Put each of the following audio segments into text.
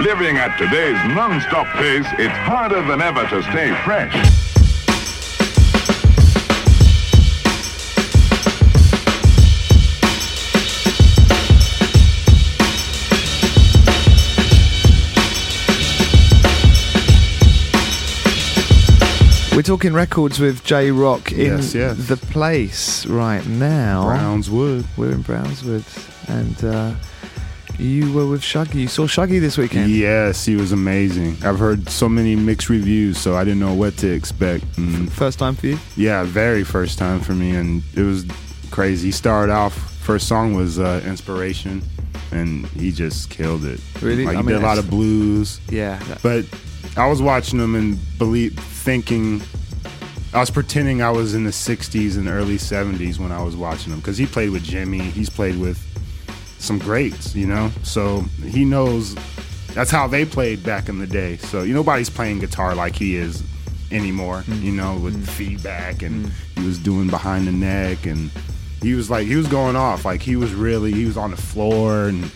Living at today's non-stop pace, it's harder than ever to stay fresh. We're talking records with J Rocc in Yes, yes. the place right now. Brownswood. We're in Brownswood, and uh, you were with Shuggie. You saw Shuggie this weekend. Yes, he was amazing. I've heard so many mixed reviews, so I didn't know what to expect. And First time for you? yeah, very first time for me, and it was crazy. He started off. First song was uh, "Inspiration," and he just killed it. Really? Like I he mean, did a lot of blues. Yeah. But I was watching him and believe, thinking, I was pretending I was in the '60s and early '70s when I was watching him because he played with Jimmy. He's played with some greats, you know. So he knows that's how they played back in the day. So you nobody's playing guitar like he is anymore, mm. you know, with mm. feedback and mm. he was doing behind the neck and he was like he was going off. Like he was really he was on the floor and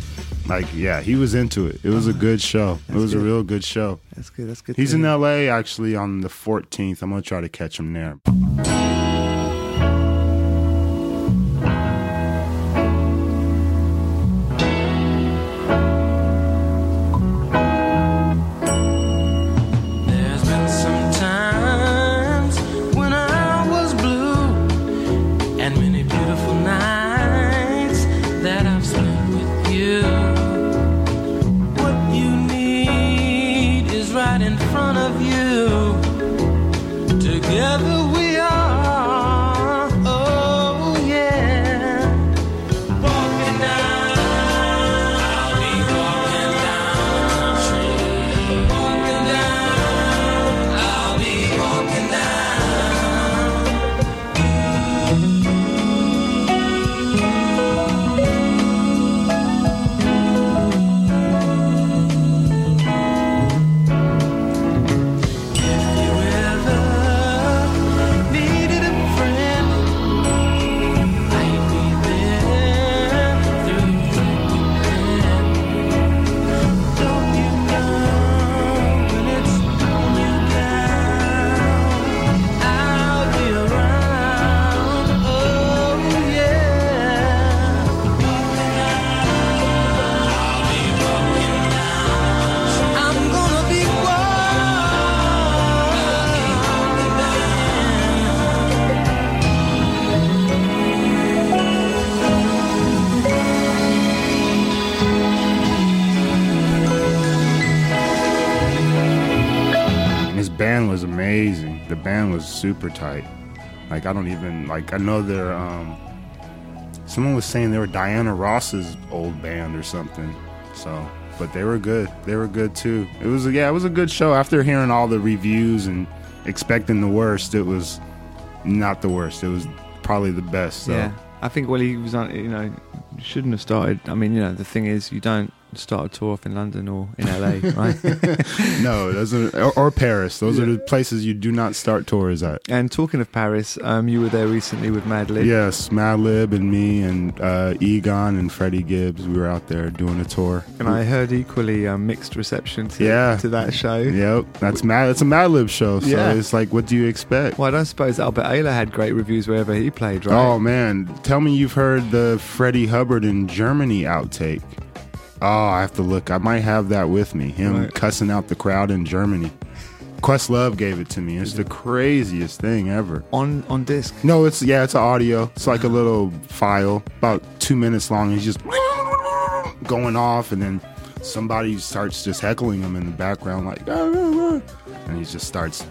like yeah he was into it. It was a uh-huh. good show. It was a real good show. That's good. That's good. he's in la actually on the 14th i'm gonna try to catch him there super tight like i don't even like i know they're um someone was saying they were diana ross's old band or something so but they were good they were good too it was yeah it was a good show after hearing all the reviews and expecting the worst it was not the worst it was probably the best so Yeah. I think well he was on. You know, shouldn't have started. I mean, you know, the thing is, you don't start a tour off in London or in LA, right? no those are or, or paris those are the places you do not start tours at and talking of Paris, um, you were there recently with Madlib. Yes, Madlib and me and uh, Egon and Freddie Gibbs. We were out there doing a tour. And I heard equally um, mixed reception to, Yeah. to that show. Yep, that's Mad. It's a Madlib show, so Yeah. it's like, what do you expect? Well, I don't suppose Albert Ayler had great reviews wherever he played, right? Oh man, tell me you've heard the Freddie Hubbard in Germany outtake. Oh, I have to look. I might have that with me. Him Right. cussing out the crowd in Germany. Questlove gave it to me. It's the craziest thing ever. On on disc. No, it's yeah, it's audio. It's like a little file, about two minutes long. He's just going off, and then somebody starts just heckling him in the background, like, "Ah, ah, ah," and he just starts,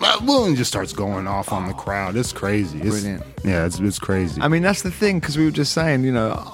and just starts going off on the crowd. It's crazy. It's, Brilliant. Yeah, it's it's crazy. I mean, that's the thing because we were just saying, you know,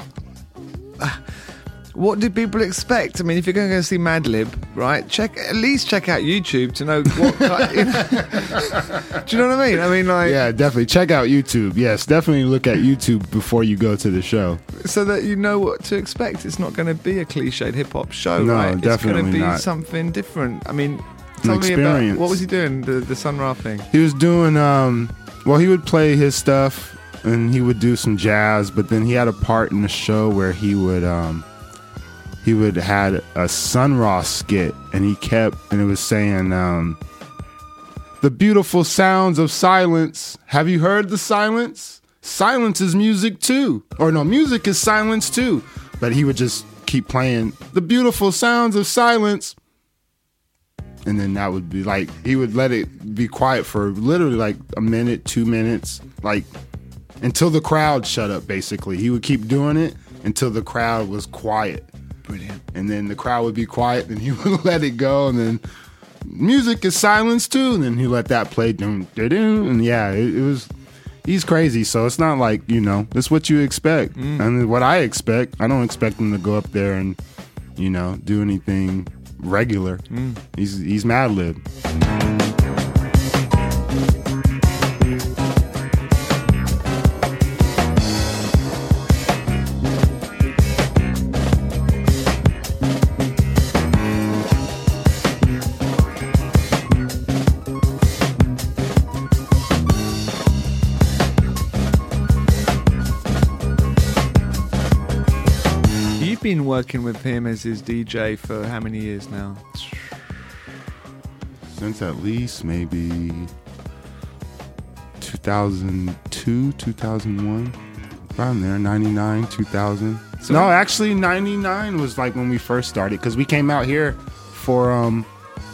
what do people expect? I mean, if you're going to go see Madlib, right? Check at least check out YouTube to know what. you know- do you know what I mean? I mean, like, yeah, definitely check out YouTube. Yes, definitely look at YouTube before you go to the show. so that you know what to expect. It's not going to be a cliched hip hop show, No, right? It's going to be not. something different. I mean, tell me about what was he doing? The the Sun Ra thing. He was doing um well he would play his stuff and he would do some jazz, but then he had a part in the show where he would um he would had a Sun Ra skit, and he kept and it was saying, um, "The beautiful sounds of silence. Have you heard the silence? Silence is music too, or no, music is silence too." But he would just keep playing the beautiful sounds of silence and then that would be like he would let it be quiet for literally like a minute, two minutes, like until the crowd shut up. Basically, he would keep doing it until the crowd was quiet, Brilliant. and then the crowd would be quiet. Then he would let it go, and then music is silence too. And then he let that play, and yeah, it, it was. He's crazy, so it's not like you know. It's what you expect, mm. and what I expect. I don't expect him to go up there and you know do anything regular. Mm. He's he's Madlib. Been working with him as his DJ for how many years now? since at least maybe 2002, 2001. Around there, 99, 2000. So- no, actually 99 was like when we first started because we came out here for um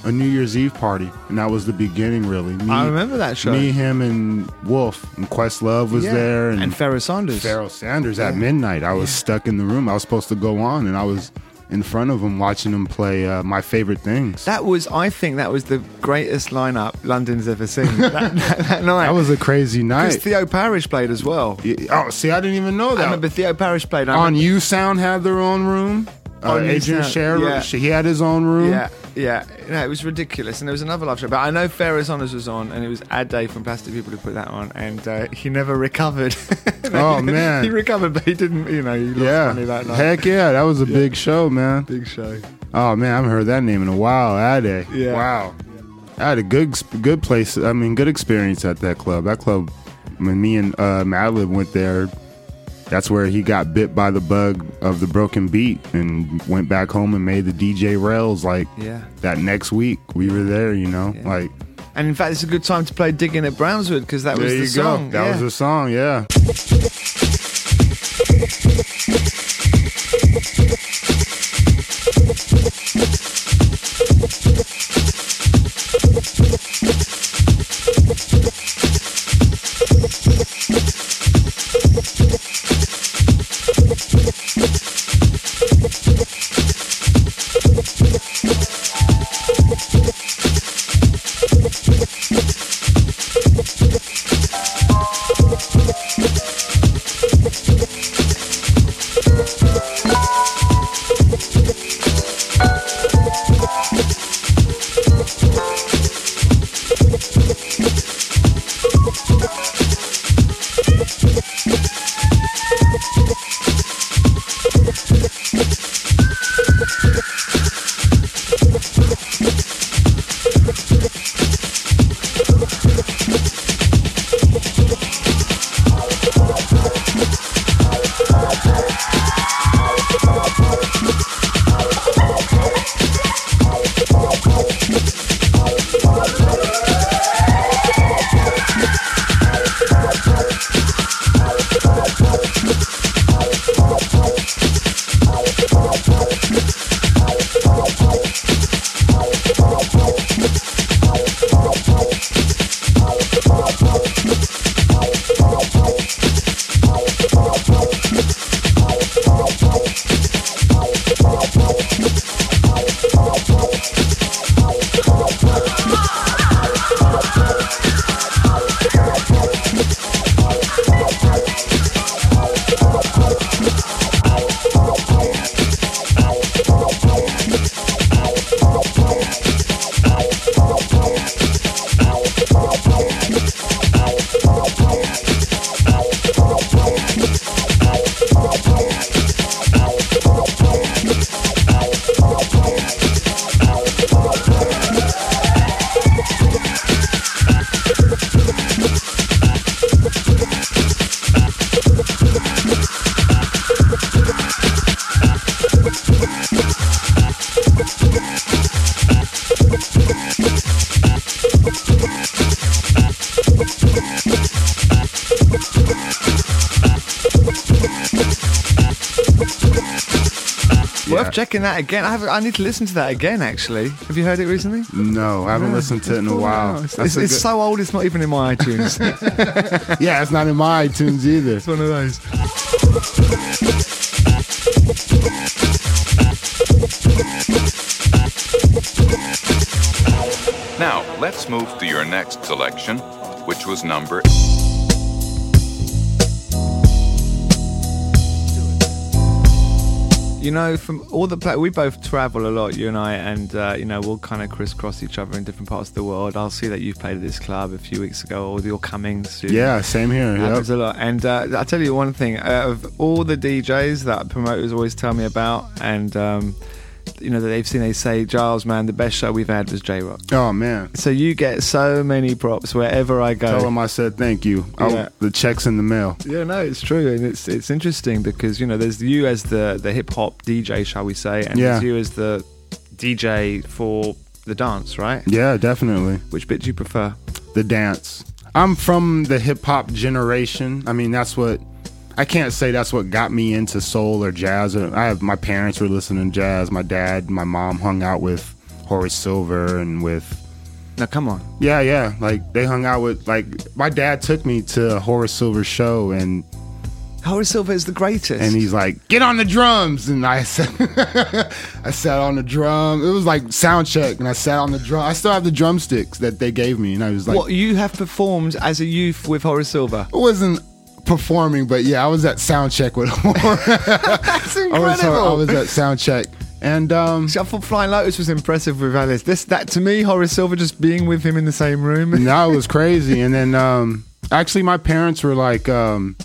a New Year's Eve party and that was the beginning really. Me, I remember that show. Me, him, and Wolf and Questlove was Yeah. there and, and, Pharoah Sanders. Pharoah Sanders at midnight. I was stuck in the room. I was supposed to go on and I was in front of him watching him play uh, my favorite things. That was, I think, that was the greatest lineup London's ever seen. that, that, that night. That was a crazy night. because Theo Parrish played as well. Yeah, Oh, see, I didn't even know I that. remember Theo Parrish played I On remember- U Sound had their own room. Uh, Adrian Sound, yeah. he had his own room. Yeah, yeah. No, it was ridiculous. And there was another live show. But I know Pharoah Sanders was on, and it was Ade from Plastic People who put that on, and uh, he never recovered. Oh, man. He recovered, but he didn't, you know, he lost Yeah. money that night. Heck yeah, that was a big show, man. Big show. Oh man, I haven't heard that name in a while. Ade. Yeah. Wow. I had a good, good place. I mean, good experience at that club. That club, when me and uh, Madlib went there, that's where he got bit by the bug of the broken beat and went back home and made the DJ Rails like yeah. that next week. We were there, you know, yeah. like. And in fact, it's a good time to play "Digging at Brownswood" because that there was the song. That yeah. was the song, yeah. Checking that again. I have. I need to listen to that again. Actually, have you heard it recently? No, I haven't listened to it in a while. It's, it's, a it's good- so old. It's not even in my iTunes. yeah, it's not in my iTunes either. It's one of those. Now, let's move to your next selection, which was number You know, from all the pla we both travel a lot, you and I, and uh, you know we'll kind of crisscross each other in different parts of the world. I'll see that you've played at this club a few weeks ago, or you're coming soon. Yeah, same here. happens Yep. a lot. And uh, I'll tell you one thing: out of all the DJs that promoters always tell me about, and um, you know that they've seen, they say, Gilles, man, the best show we've had was J Rocc. Oh man, So you get so many props wherever I go. tell him I said thank you. Yeah. The check's in the mail. Yeah, no, it's true, and it's it's interesting because you know there's you as the the hip hop DJ, shall we say, and Yeah. you as the DJ for the dance, right? Yeah, definitely. Which bit do you prefer? the dance. I'm from the hip hop generation. I mean, that's what I can't say that's what got me into soul or jazz. I have my parents were listening to jazz. My dad, my mom hung out with Horace Silver and with Now come on. yeah, yeah. Like they hung out with like my dad took me to Horace Silver's show and Horace Silver is the greatest. and he's like, "Get on the drums," and I said, I sat on the drum. It was like sound check, and I sat on the drum. I still have the drumsticks that they gave me, and I was like, what you have performed as a youth with Horace Silver? I wasn't performing, but yeah, I was at sound check with him. That's I incredible. was, I was at sound check, and um, See, I thought Flying Lotus was impressive with Alice. This, that to me, Horace Silver just being with him in the same room. now it was crazy. And then um, actually, my parents were like, um,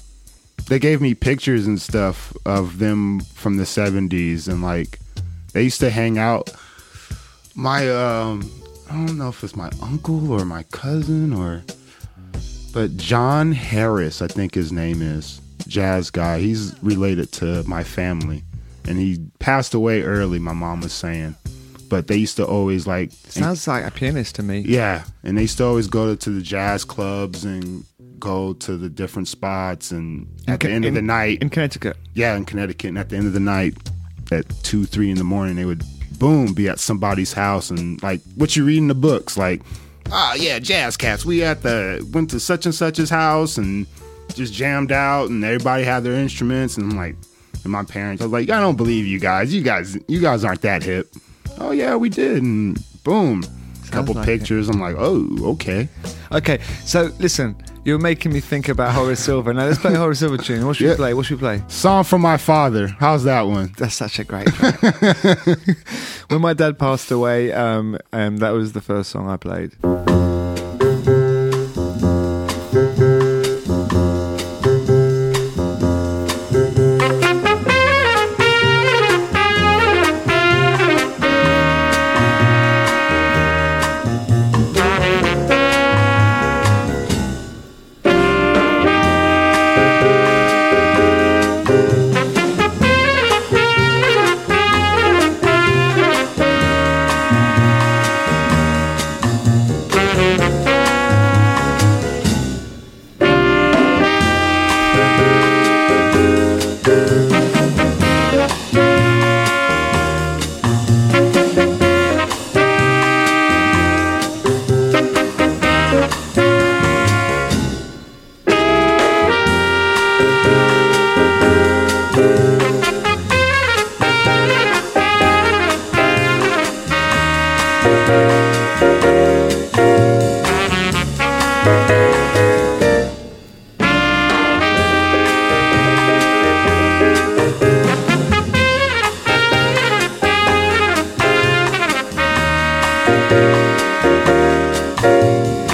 they gave me pictures and stuff of them from the '70s, and like they used to hang out. My um, I don't know if it's my uncle or my cousin or, but John Harris, I think his name is jazz guy. He's related to my family, and he passed away early. My mom was saying, but they used to always like Sounds like a pianist to me. yeah, and they used to always go to, to the jazz clubs and go to the different spots. And at the In- end of the night, in Connecticut. yeah, in Connecticut, and at the end of the night, at two, three in the morning, they would boom be at somebody's house and like what you read in the books, like, ah, yeah, jazz cats. We at the went to such and such's house and just jammed out, and everybody had their instruments, and I'm like, and my parents, I was like, I don't believe you guys. You guys, you guys aren't that hip. Oh yeah, we did, and boom, couple like it. pictures. I'm like, oh, okay. Okay, so listen, you're making me think about Horace Silver. Now let's play a Horace Silver tune. What should we play? What should we play? Song from my father. How's that one? That's such a great when my dad passed away, um, um, that was the first song I played. Música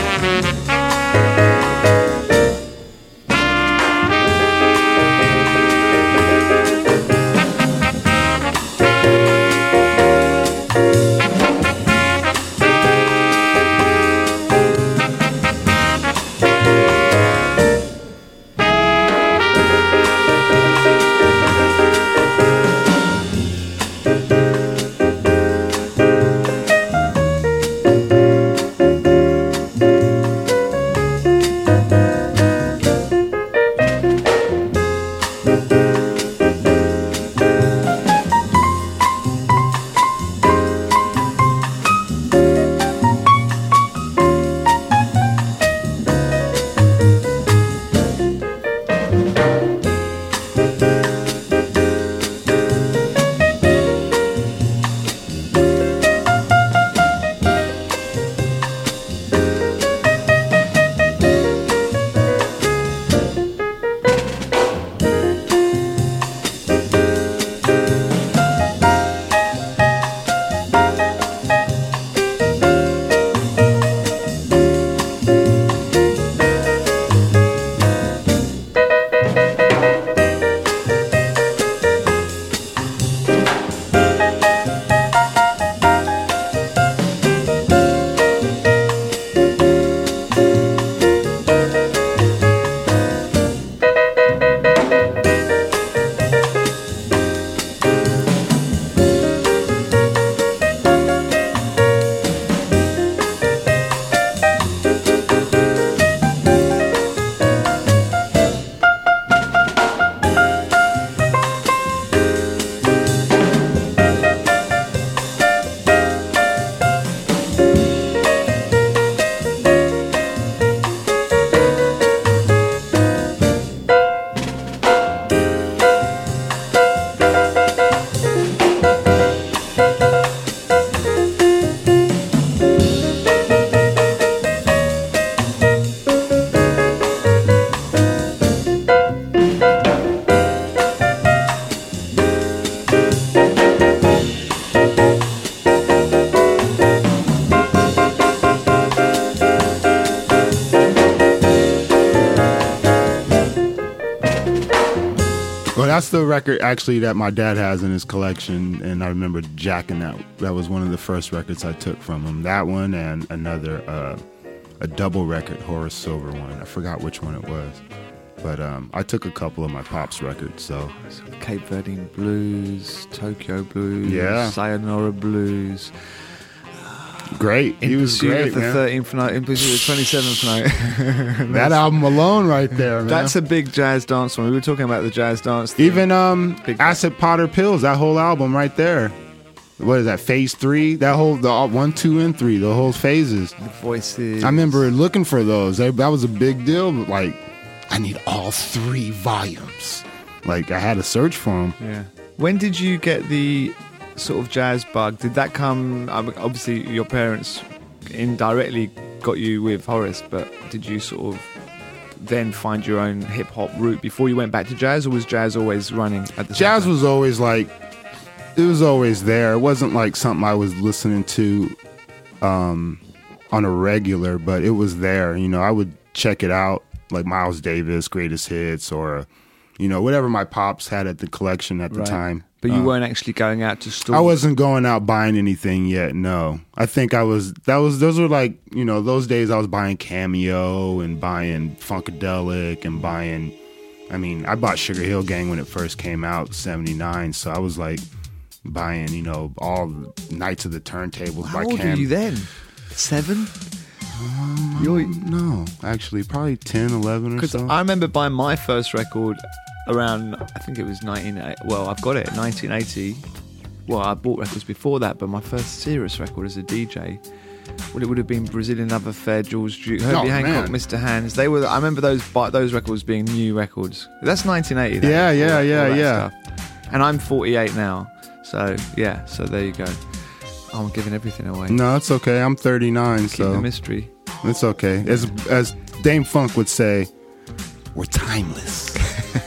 the record actually that my dad has in his collection, and I remember jacking that. That was one of the first records I took from him. That one and another, uh, a double record Horace Silver one. I forgot which one it was, but um, I took a couple of my pops records. So Cape Verdean blues, Tokyo blues, Yeah. Sayonara blues. Great, he was great, the man. thirteenth note, in pursuit of the twenty seventh night. that album alone, right there, man. That's a big jazz dance one. We were talking about the jazz dance. thing. Even um, Acid, Pot or Pills, that whole album right there. What is that? Phase three? That whole the uh, one, two, and three, the whole phases. the voices. I remember looking for those. They- That was a big deal. But like, I need all three volumes. Like, I had to search for them. Yeah. When did you get the sort of jazz bug? Did that come? I mean, Obviously, your parents indirectly got you with Horace, but did you sort of then find your own hip hop route before you went back to jazz, or was jazz always running at the Jazz was always like, it was always there. It wasn't like something I was listening to um, on a regular, but it was there. You know, I would check it out, like Miles Davis, Greatest Hits, or, you know, whatever my pops had at the collection at the Right. time. But you Uh, weren't actually going out to stores. I wasn't going out buying anything yet. No, I think I was. That was those were like you know those days I was buying Cameo and buying Funkadelic and buying. I mean, I bought Sugar Hill Gang when it first came out, '79. So I was like buying you know all the Knights of the Turntables How by old Cam. were you then? Seven. You're No, actually, probably 10, 11 or so. I remember buying my first record around, I think it was 1980. Eh, well, I've got it, 1980. Well, I bought records before that, but my first serious record as a DJ, well, it would have been Brazilian Love Affair, George Duke, Herbie Oh, Hancock, man. Mr. Hands. They were. I remember those those records being new records. That's 1980. that, Yeah, yeah, that- yeah, yeah. stuff. And I'm 48 now, so yeah. So there you go. I'm giving everything away. no, it's okay. I'm 39, Keep the so mystery. it's okay. As as Dâm-Funk would say, we're timeless.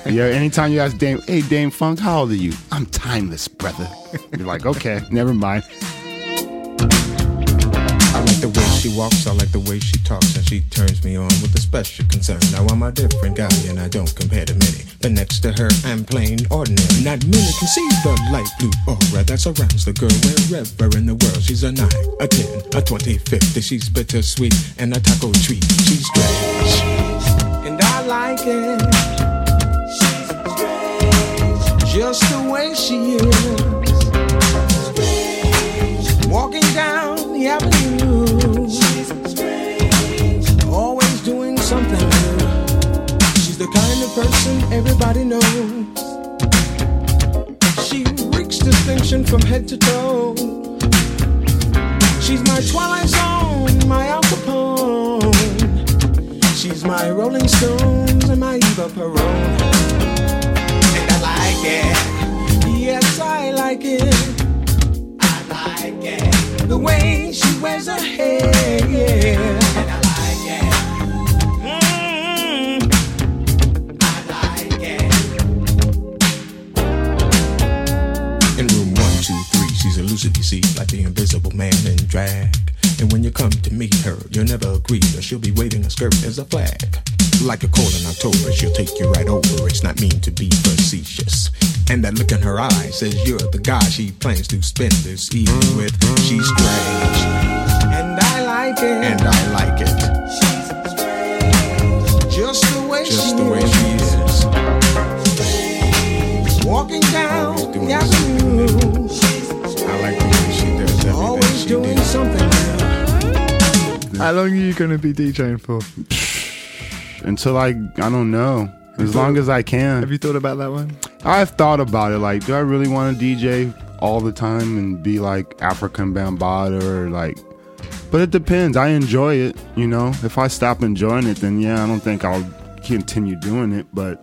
yeah, anytime you ask Dame, hey Dâm-Funk, how old are you? I'm timeless, brother. You're like, okay, never mind. I like the way she walks, I like the way she talks, and she turns me on with a special concern. Now I'm a different guy, and I don't compare to many. But next to her, I'm plain ordinary. Not many can see the light blue aura that surrounds the girl wherever in the world. She's a nine, a ten, a twenty, fifty. She's bittersweet and a taco treat. She's strange, like it. Just the way she is. Walking down the avenue. She's strange. Always doing something new. She's the kind of person everybody knows. She reeks distinction from head to toe. She's my Twilight Zone, my. She's my Rolling Stones and my Eva Peron. And I like it. Yes, I like it. I like it. The way she wears her hair, yeah. And I like it. Mm. I like it. In room one, two, three, she's elusive, you see, like the invisible man in drag. And when you come to meet her, you'll never agree that she'll be waving a skirt as a flag. Like a cold in October, she'll take you right over. It's not mean to be facetious. And that look in her eye says you're the guy she plans to spend this evening with. She's strange. And I like it. And I like it. New. How long are you going to be DJing for? Until I, I don't know. As long as I can. Have you thought about that one? I've thought about it. Like, do I really want to DJ all the time and be like Afrika Bambaataa or like? But it depends. I enjoy it. You know, if I stop enjoying it, then yeah, I don't think I'll continue doing it. But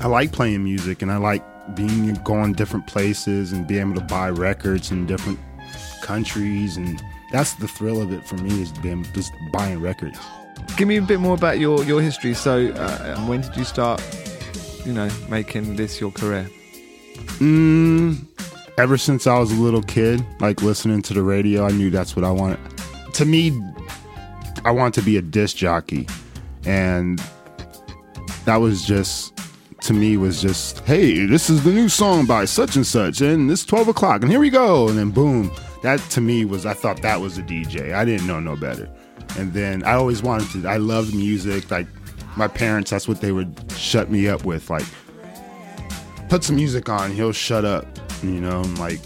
I like playing music and I like being going different places and being able to buy records in different countries and that's the thrill of it for me is being just buying records. Give me a bit more about your, your history. So, uh, when did you start, you know, making this your career? Mm, ever since I was a little kid, like listening to the radio, I knew that's what I wanted. To me, I wanted to be a disc jockey, and that was just to me was just, hey, this is the new song by such and such, and it's 12 o'clock, and here we go. And then boom. That to me was, I thought that was a DJ. I didn't know no better. And then I always wanted to, I loved music. Like my parents, that's what they would shut me up with. Like, put some music on, he'll shut up. You know, and like,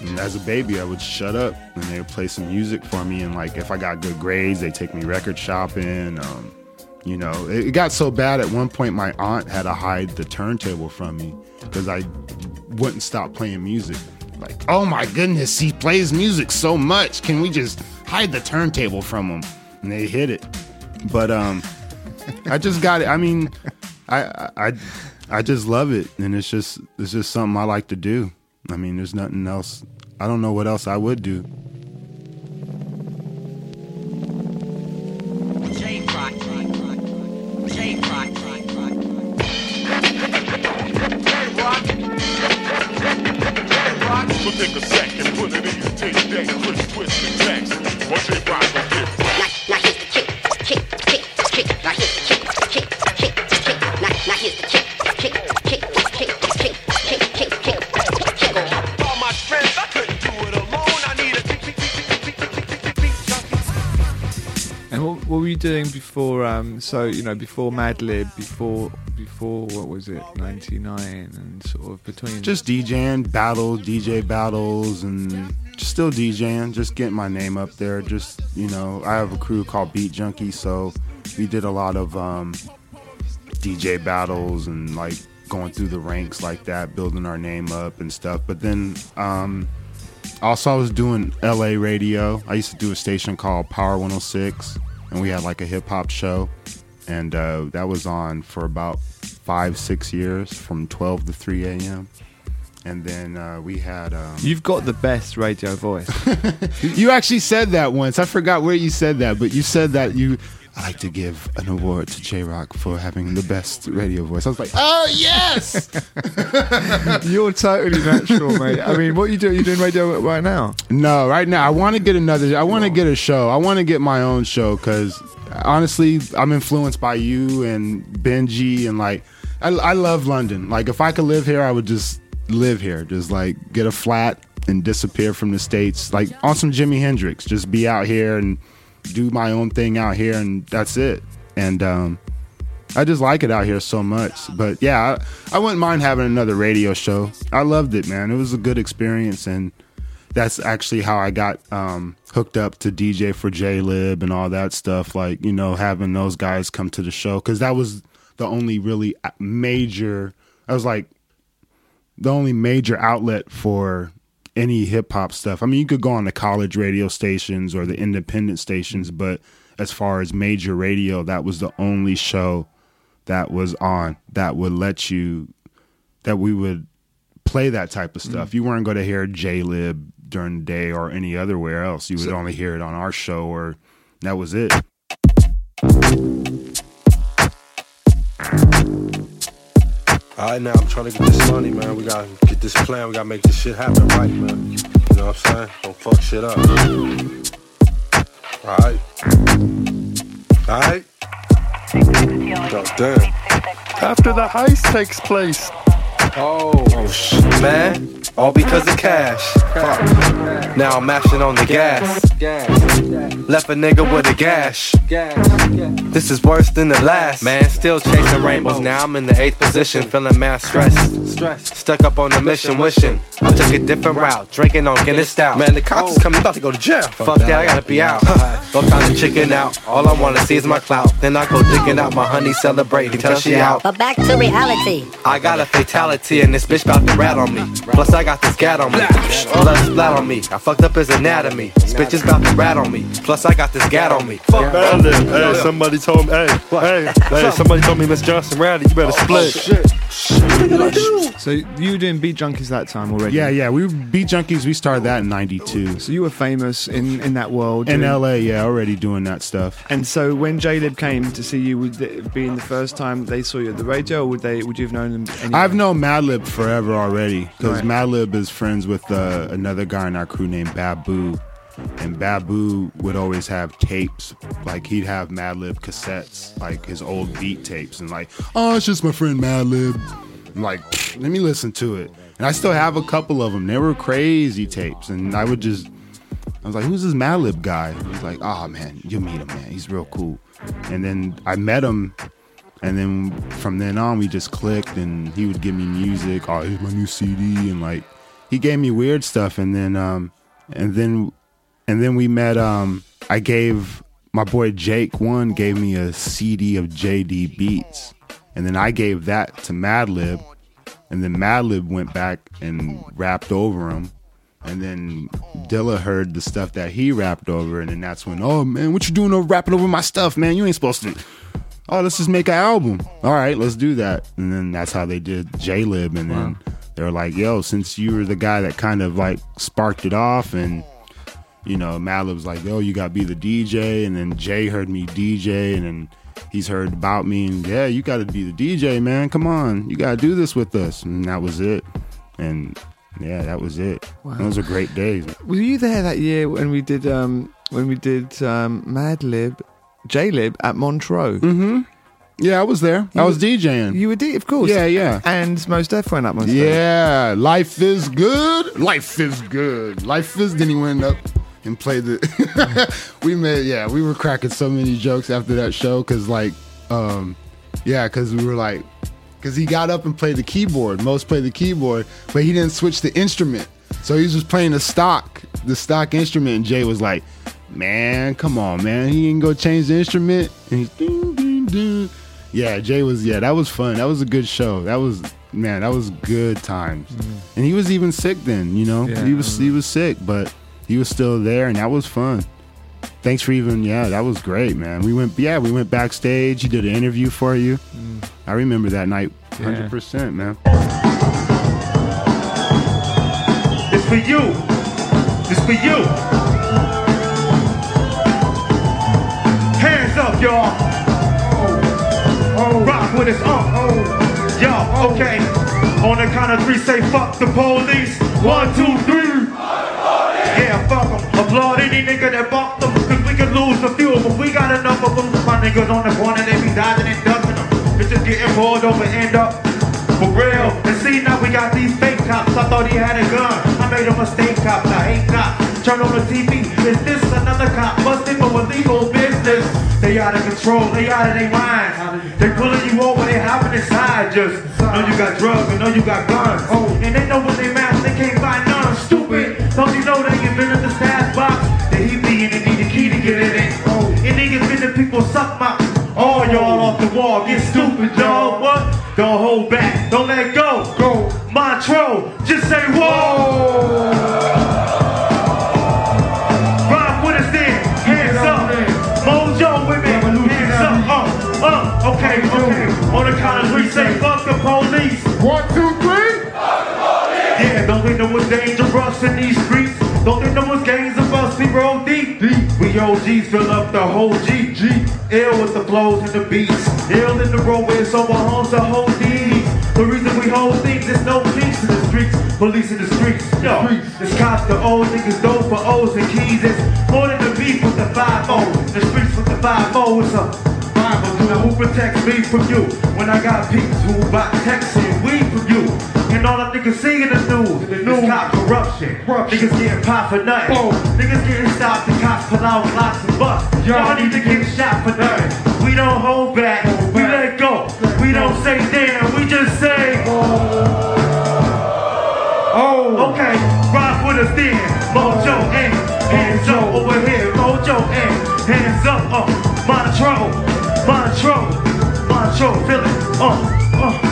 and as a baby, I would shut up and they would play some music for me. And like, if I got good grades, they take me record shopping. Um, you know, it, it got so bad at one point, my aunt had to hide the turntable from me because I wouldn't stop playing music. Like, oh my goodness, he plays music so much. Can we just hide the turntable from him? And they hit it. But um, I just got it. I mean, I I I just love it, and it's just it's just something I like to do. I mean, there's nothing else. I don't know what else I would do. So take a second, put it in your tape deck, twist, twist, and text. Watch it rock, don't get Now, now here's the kick, kick, kick, kick. Now here's the kick, kick, kick, kick. Now, now here's the kick, kick, kick, kick, kick, kick, kick, kick, kick. all my strength. I couldn't do it alone. I need a tick, tick, tick, tick, tick, tick, tick, tick, tick. And what, what were you doing before? Um, so you know, before Madlib, before before what was it, ninety nine, and sort of between. Just DJing, battles, DJ battles, and still DJing, just getting my name up there. Just you know, I have a crew called Beat Junkie, so we did a lot of um, DJ battles and like going through the ranks like that, building our name up and stuff. But then um, also I was doing LA radio. I used to do a station called Power 106, and we had like a hip hop show, and uh, that was on for about five, six years from 12 to 3 a.m. And then uh, we had. Um, You've got the best radio voice. you actually said that once. I forgot where you said that, but you said that you. I like to give an award to J Rocc for having the best radio voice. I was like, oh yes. You're totally natural, mate. I mean, what are you doing? You're doing radio right now? no, right now I want to get another. I want to get a show. I want to get my own show because honestly, I'm influenced by you and Benji and like I, I love London. Like if I could live here, I would just live here. Just like get a flat and disappear from the states. Like on some Jimi Hendrix, just be out here and do my own thing out here, and that's it. And um, I just like it out here so much. But yeah, I, I wouldn't mind having another radio show. I loved it, man. It was a good experience, and that's actually how I got um, hooked up to DJ for Jaylib and all that stuff. Like you know, having those guys come to the show because that was the only really major. I was like the only major outlet for any hip hop stuff. I mean, you could go on the college radio stations or the independent stations, mm-hmm. but as far as major radio, that was the only show that was on that would let you that we would play that type of stuff. Mm-hmm. You weren't going to hear Jaylib during the day or any other where else. You would only hear it on our show, or that was it. All right, now I'm trying to get this money, man. We gotta get this plan. We gotta make this shit happen right, man. You know what I'm saying? Don't fuck shit up. All right. All right. Oh, damn. After the heist takes place. Oh, oh shit, man. All because of cash. Fuck. Now I'm mashing on the gas. Left a nigga with a gash. This is worse than the last. Man, still chasing rainbows. Now I'm in the eighth position, feeling mad stressed. Stuck up on the mission, wishing I took a different route. Drinking on Guinness Stout. Man, the cops is coming, about to go to jail. Fuck that, I gotta be out. No time to chicken out. All I wanna see is my clout. Then I go digging out my honey, celebrating till she out. But back to reality. I got a fatality and this bitch bout to rat on me. Plus I got this gat on me. Blood splat on me. I fucked up his anatomy. This bitch is bout to rat on me. Plus I got this gat on me. Fuck Madlib, hey, somebody told me, hey, hey, hey, somebody told me Miss Johnson Rowdy, you better oh, split. Oh, so you were doing Beat Junkies that time already? Yeah, yeah. We were Beat Junkies. We started that in '92 So you were famous in, in that world. in LA. Yeah, already doing that stuff. And so when Jaylib came to see you, would it have the first time they saw you at the radio, or would they? Would you have known them? Anyway? I've known Madlib forever already because Right. Madlib is friends with uh, another guy in our crew named Babu, and Babu would always have tapes. Like he'd have Madlib cassettes, like his old beat tapes, and like, oh, it's just my friend Madlib. I'm like, let me listen to it. And I still have a couple of them. They were crazy tapes, and I would just, I was like, who's this Madlib guy? He's like, oh man, you'll meet him, man. He's real cool. And then I met him, and then from then on, we just clicked, and he would give me music. Oh, here's my new CD, and like, he gave me weird stuff, and then, um, and then, and then we met. Um, I gave my boy Jake one gave me a CD of JD Beats, and then I gave that to Madlib, and then Madlib went back and rapped over him. And then Dilla heard the stuff that he rapped over, and then that's when, oh man, what you doing over rapping over my stuff, man? You ain't supposed to. Oh, let's just make an album. All right, let's do that. And then that's how they did Jaylib, and then they were like, yo, since you were the guy that kind of like sparked it off, and you know, Madlib was like, yo, you got to be the DJ, and then Jay heard me DJ, and then he's heard about me, and yeah, you got to be the DJ, man. Come on, you got to do this with us, and that was it. And yeah, that was it. Those are great days. Were you there that year when we did um when we did um Madlib, Jaylib at Montreux? Mm-hmm. Yeah, I was there. I was DJing. You were D, of course. Yeah, yeah. And Mos Def went up stage. Yeah, life is good. Life is good. Life is. Then he went up and played the. we made yeah, we were cracking so many jokes after that show because like, um, yeah, because we were like, because he got up and played the keyboard. Mos played the keyboard, but he didn't switch the instrument, so he was just playing the stock, the stock instrument. And Jay was like, "Man, come on, man, he ain't go change the instrument." And he's ding ding ding. Yeah, Jay was yeah, that was fun. That was a good show. That was man, that was good times. Mm. And he was even sick then, you know. Yeah. He was he was sick, but he was still there and that was fun. Thanks for even yeah, that was great, man. We went yeah, we went backstage, he did an interview for you. Mm. I remember that night 100%, man. It's for you. It's for you. Up, y'all. Rock with us, uh. Y'all, okay. On the count of three, say fuck the police. One, two, three. Yeah, fuck 'em. Applaud any nigga that bought them. Cause we could lose a few them. We got enough of them. My niggas on the corner, they be dodging and ducking them. It's just getting pulled over, end up for real. And see, now we got these fake cops. I thought he had a gun. I made a mistake, cops. I hate cops. Turn on the TV. Is this another cop busted for illegal business? They out of control. They out of their minds. They pulling you over. They hopping inside. Just know you got drugs and know you got guns. Oh, and they know what they mouth. They can't find none. Stupid. Don't you know they invented the stash box? The he be in it. Need a key to get in it. Oh, and niggas been the people suck my. All y'all off the wall, get stupid, y'all. What? Don't hold back, don't let go. Go. Montreux, just say whoa. OGs fill up the whole G. G. Ill with the flows and the beats. Ill in the roadways, so our homes are whole deeds. The reason we hold things is no peace in the streets. Police in the streets, yo. It's cops, the old niggas, dope for O's and keys. It's more than the beef with the 5-0. The streets with the 5-0 is a Bible. Now who protects me from you? When I got peeps who buy texting weed from you. And all them niggas see in the news, the news cop corruption. Niggas getting popped for nothing. Niggas getting stopped, the cops pull out locks and busts. Y'all need to get shot for nothing. We don't hold back, we let go. We don't say damn, we just say. Oh. Okay, rock with us then. Mojo and hands up over here. Mojo and hands up. Uh, Montreux, Montreux, Montreux, feel it. Uh, uh.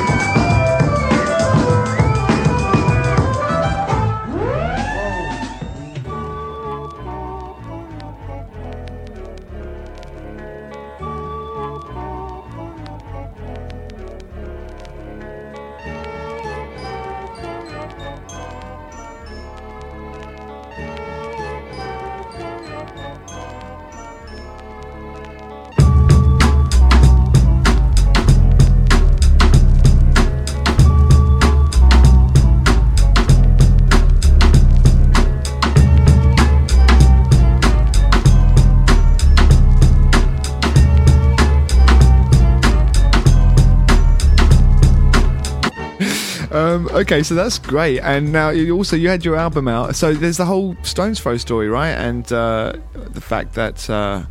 Okay, so that's great. And now you also you had your album out. So there's the whole Stones Throw story, right? And uh, the fact that uh,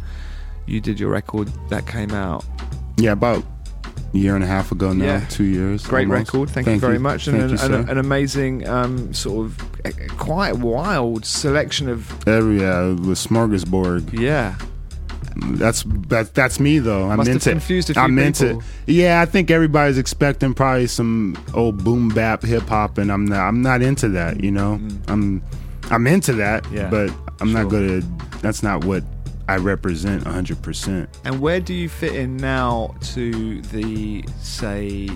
you did your record that came out. Yeah, about a year and a half ago now, Yeah. two years. Great almost. record. Thank, you very much. And Thank an, you, an, sir. an amazing um, sort of uh, quite wild selection of Every yeah, the smorgasbord. yeah. That's that, that's me though. I'm Must have into. confused a few I'm into. people. Yeah, I think everybody's expecting probably some old boom bap hip hop, and I'm not. I'm not into that. You know, mm-hmm. I'm I'm into that. Yeah, but I'm not sure. gonna. That's not what I represent 100. percent And where do you fit in now to the say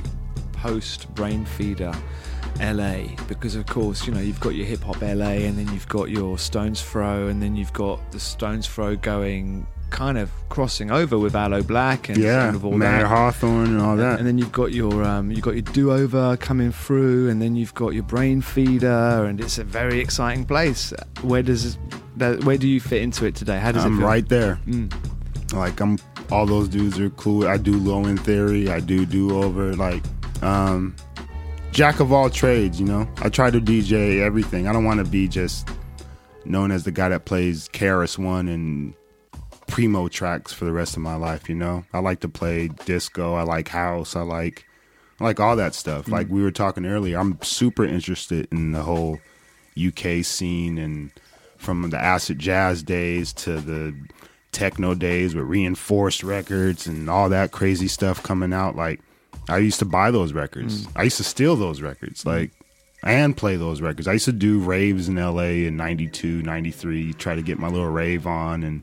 post Brainfeeder LA? Because of course, you know, you've got your hip hop LA and then you've got your Stones Throw and then you've got the Stones Throw going kind of crossing over with Aloe Blacc and Yeah, of all Matt that. Hawthorne and all that. And then you've got your um, you've got your do over coming through, and then you've got your Brainfeeder, and it's a very exciting place. Where does that, where do you fit into it today? How does it I'm feel? right there. Mm. Like I'm. All those dudes are cool. I do Low End Theory. I do do over. Like, um, jack of all trades. You know, I try to DJ everything. I don't want to be just known as the guy that plays KRS One and primo tracks for the rest of my life. You know, I like to play disco. I like house. I like, I like all that stuff. Mm. Like we were talking earlier, I'm super interested in the whole UK scene and from the acid jazz days to the techno days with reinforced records and all that crazy stuff coming out. Like I used to buy those records. Mm. I used to steal those records. Mm. Like and play those records. I used to do raves in LA in 92, 93, try to get my little rave on and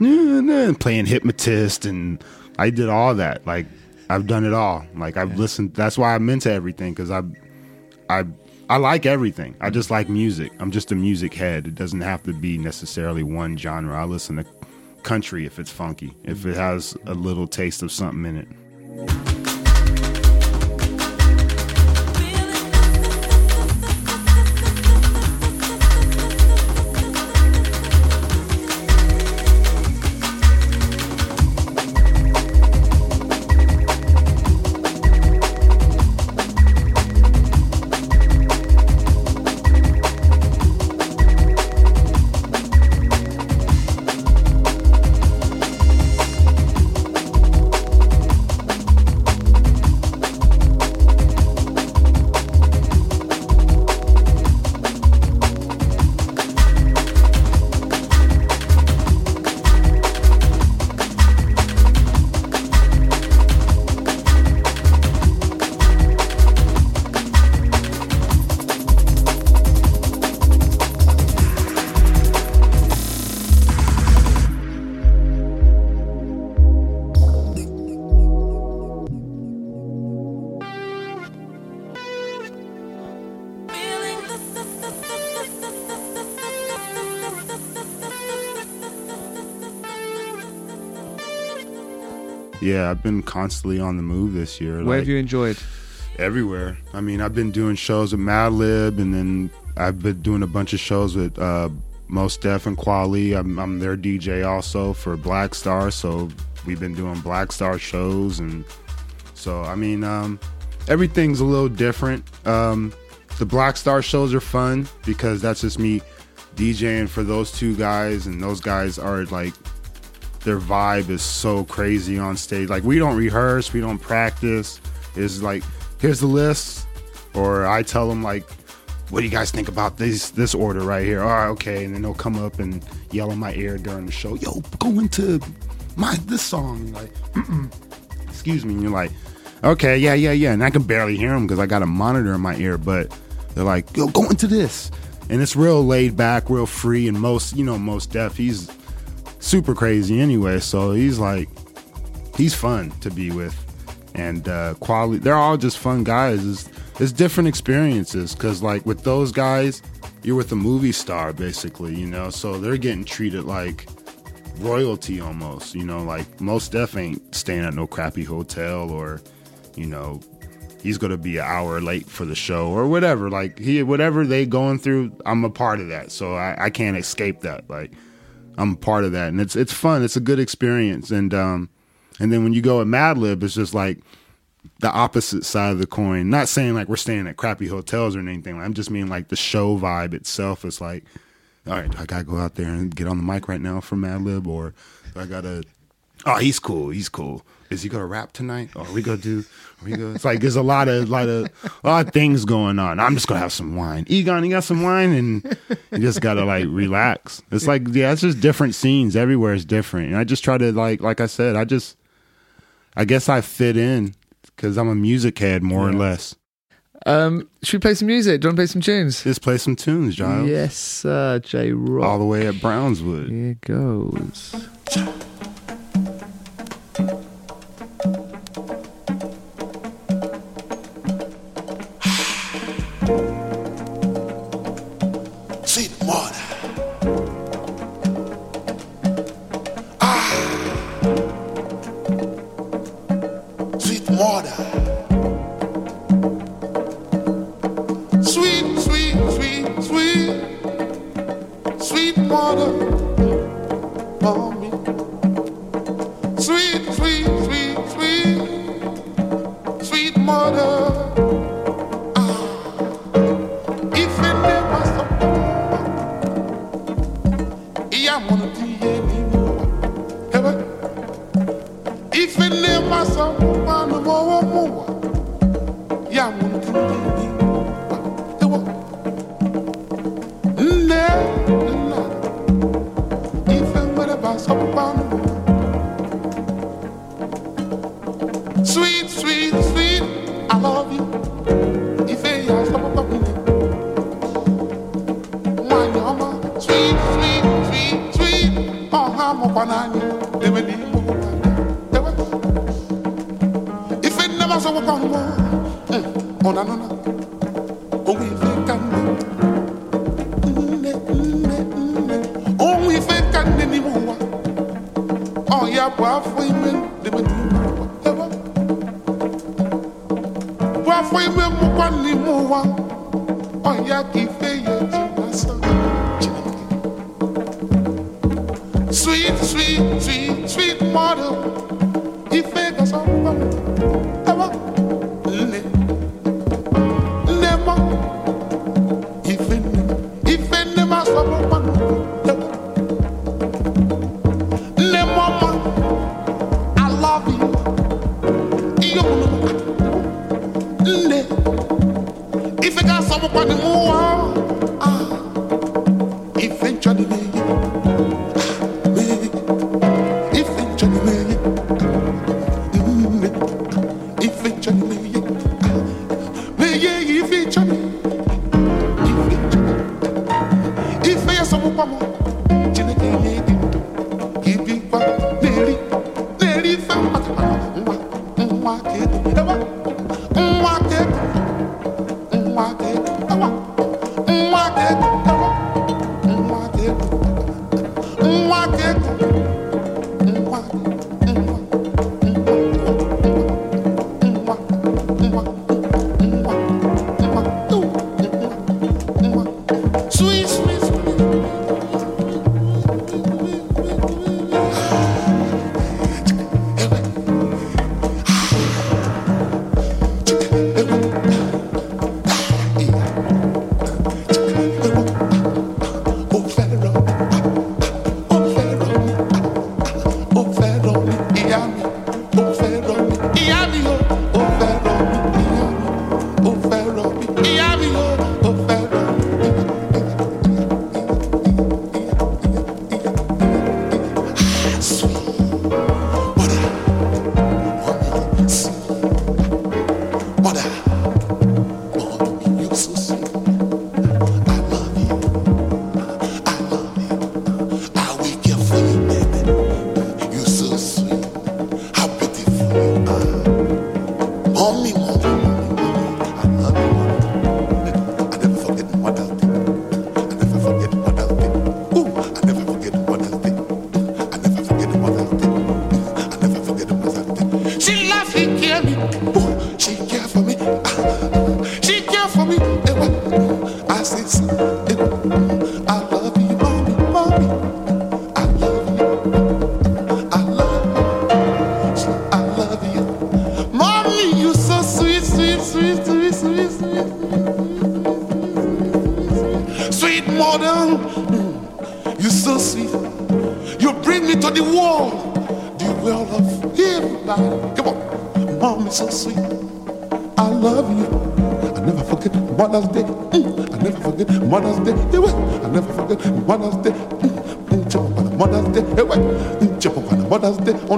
and playing hypnotist and I did all that. Like I've done it all. Like I've listened. That's why I'm into everything because I, I, I like everything. I just like music. I'm just a music head. It doesn't have to be necessarily one genre. I listen to country if it's funky, if it mm-hmm. has a little taste of something in it. Yeah, I've been constantly on the move this year. Where like- have you enjoyed? everywhere. I mean, I've been doing shows with Madlib, and then I've been doing a bunch of shows with uh, Mos Def and Kweli. I'm, I'm their DJ also for Black Star, so we've been doing Black Star shows, and so I mean, um, everything's a little different. Um, the Black Star shows are fun because that's just me DJing for those two guys, and those guys are like their vibe is so crazy on stage. Like we don't rehearse, we don't practice. It's like here's the list, or I tell them like, what do you guys think about this this order right here? All right, okay, and then they'll come up and yell in my ear during the show, yo, go into my this song, like, excuse me, and you're like, okay, yeah, yeah, yeah, and I can barely hear them because I got a monitor in my ear, but they're like, yo, go into this, and it's real laid back, real free, and most, you know, Mos Def, he's super crazy anyway. So he's like, he's fun to be with, and uh, Kweli. They're all just fun guys. It's, it's different experiences because like with those guys, you're with a movie star basically, you know. So they're getting treated like royalty almost, you know. Like Mos Def ain't staying at no crappy hotel or, you know. He's gonna be an hour late for the show or whatever. Like he, whatever they going through, I'm a part of that. So I, I can't escape that. Like I'm part of that, and it's it's fun. It's a good experience, and um, and then when you go at Madlib, it's just like the opposite side of the coin. Not saying like we're staying at crappy hotels or anything. I'm just meaning like the show vibe itself is like, all right, I gotta go out there and get on the mic right now for Madlib, or I gotta. Oh, he's cool. He's cool. Is he gonna rap tonight? Or are we gonna do? Are we gonna? It's like there's a lot of lot of a lot of things going on. I'm just gonna have some wine. Egon, you got some wine, and you just gotta like relax. It's like yeah, it's just different scenes. Everywhere is different, and I just try to like like I said, I just I guess I fit in because I'm a music head more or less. Um, should we play some music? Do you want to play some tunes? Just play some tunes, Gilles. Yes, sir. J Rocc. All the way at Brownswood. Here goes.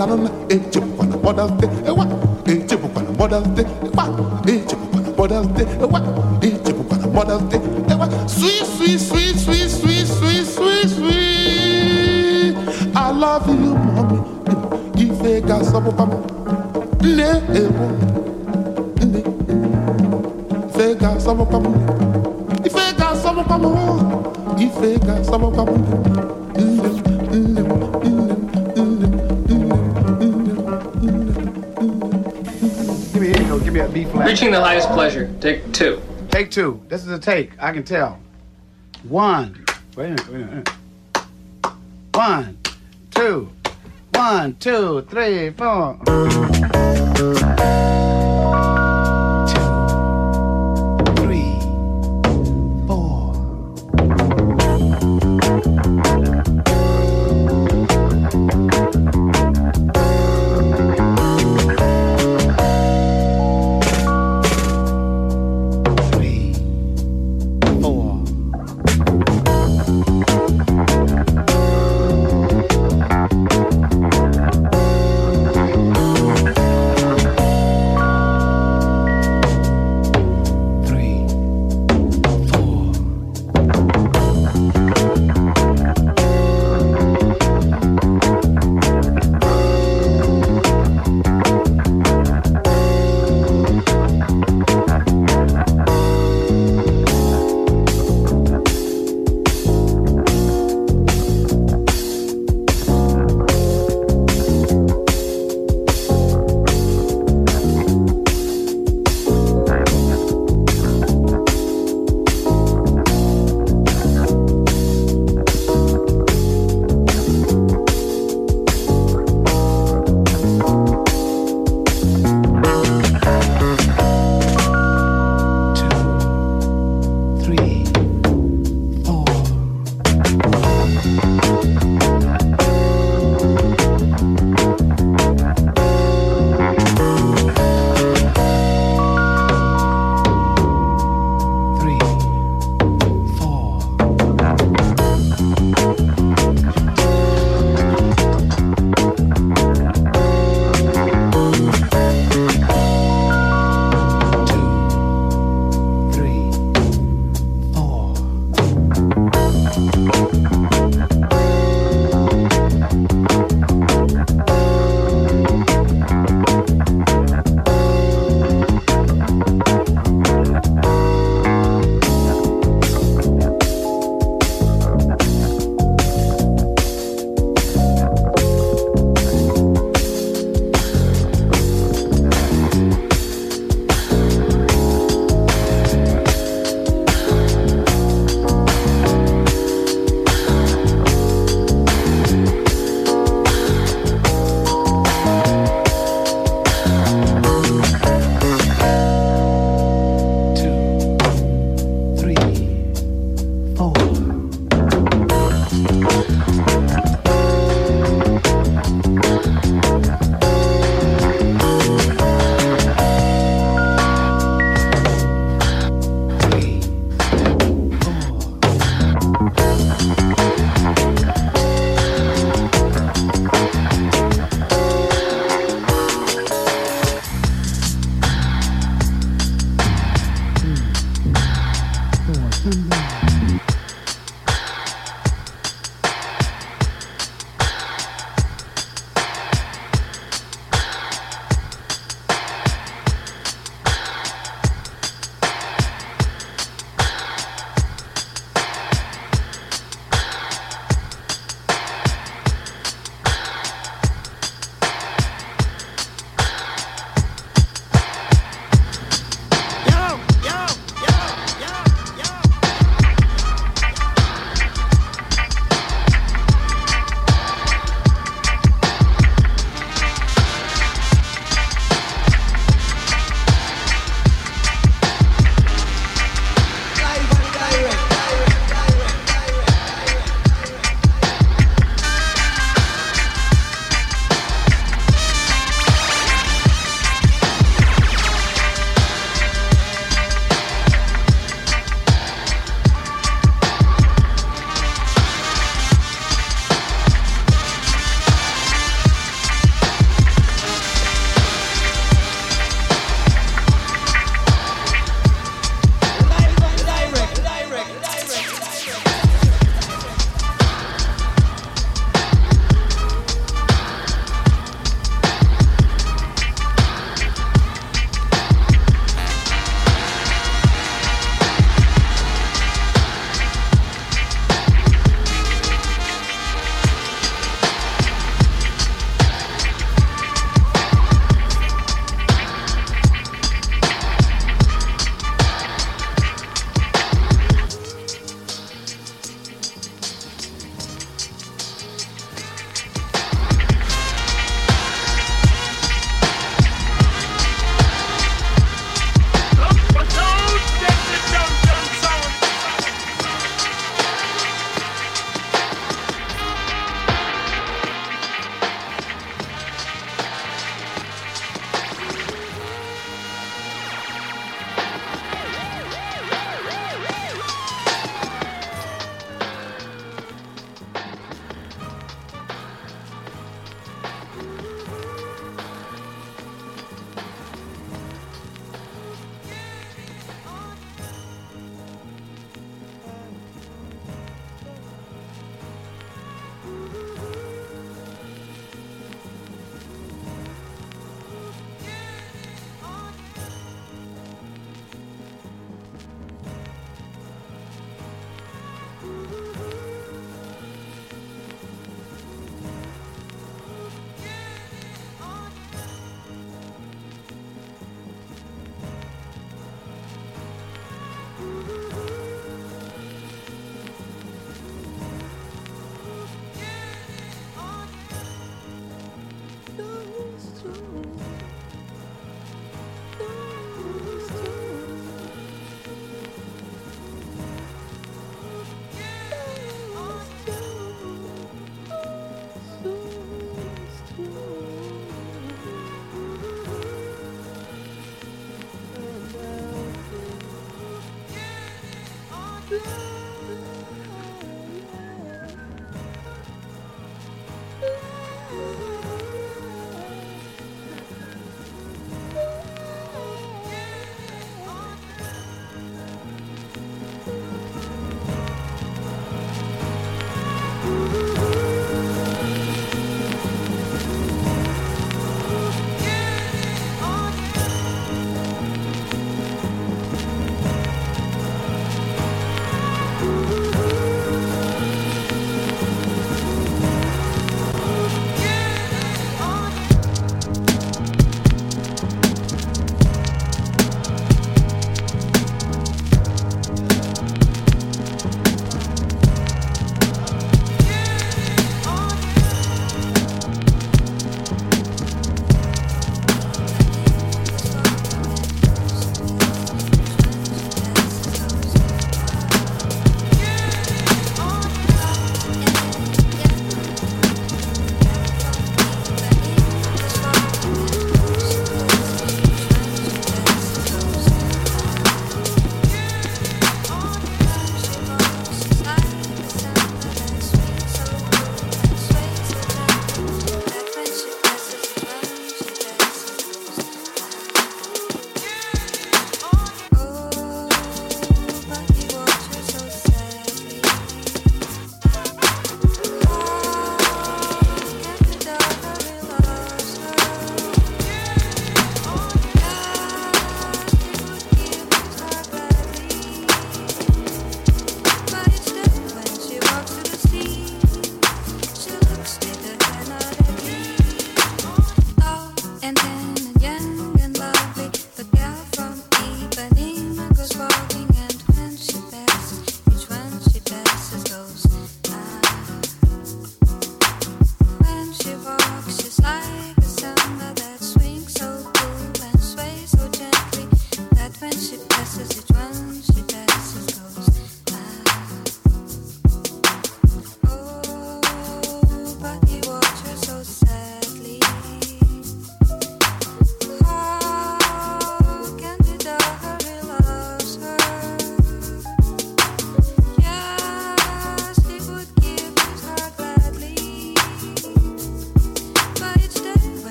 on, on, on, Take two. This is a take. I can tell. One.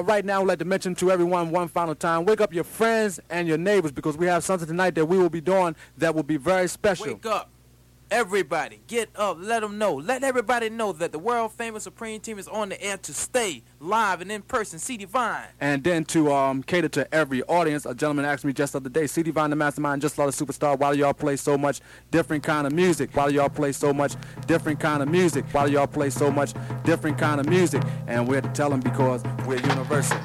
All right, now I'd like to mention to everyone one final time wake up your friends and your neighbors because we have something tonight that we will be doing that will be very special. Wake up. Everybody, get up. Let them know. Let everybody know that the world famous Supreme Team is on the air to stay live and in person. C. Divine. And then to um, cater to every audience, a gentleman asked me just the other day, C. Divine the Mastermind, Just Allah the superstar, why do y'all play so much different kind of music? Why do y'all play so much different kind of music? Why do y'all play so much different kind of music? And we're to tell him because we're universal.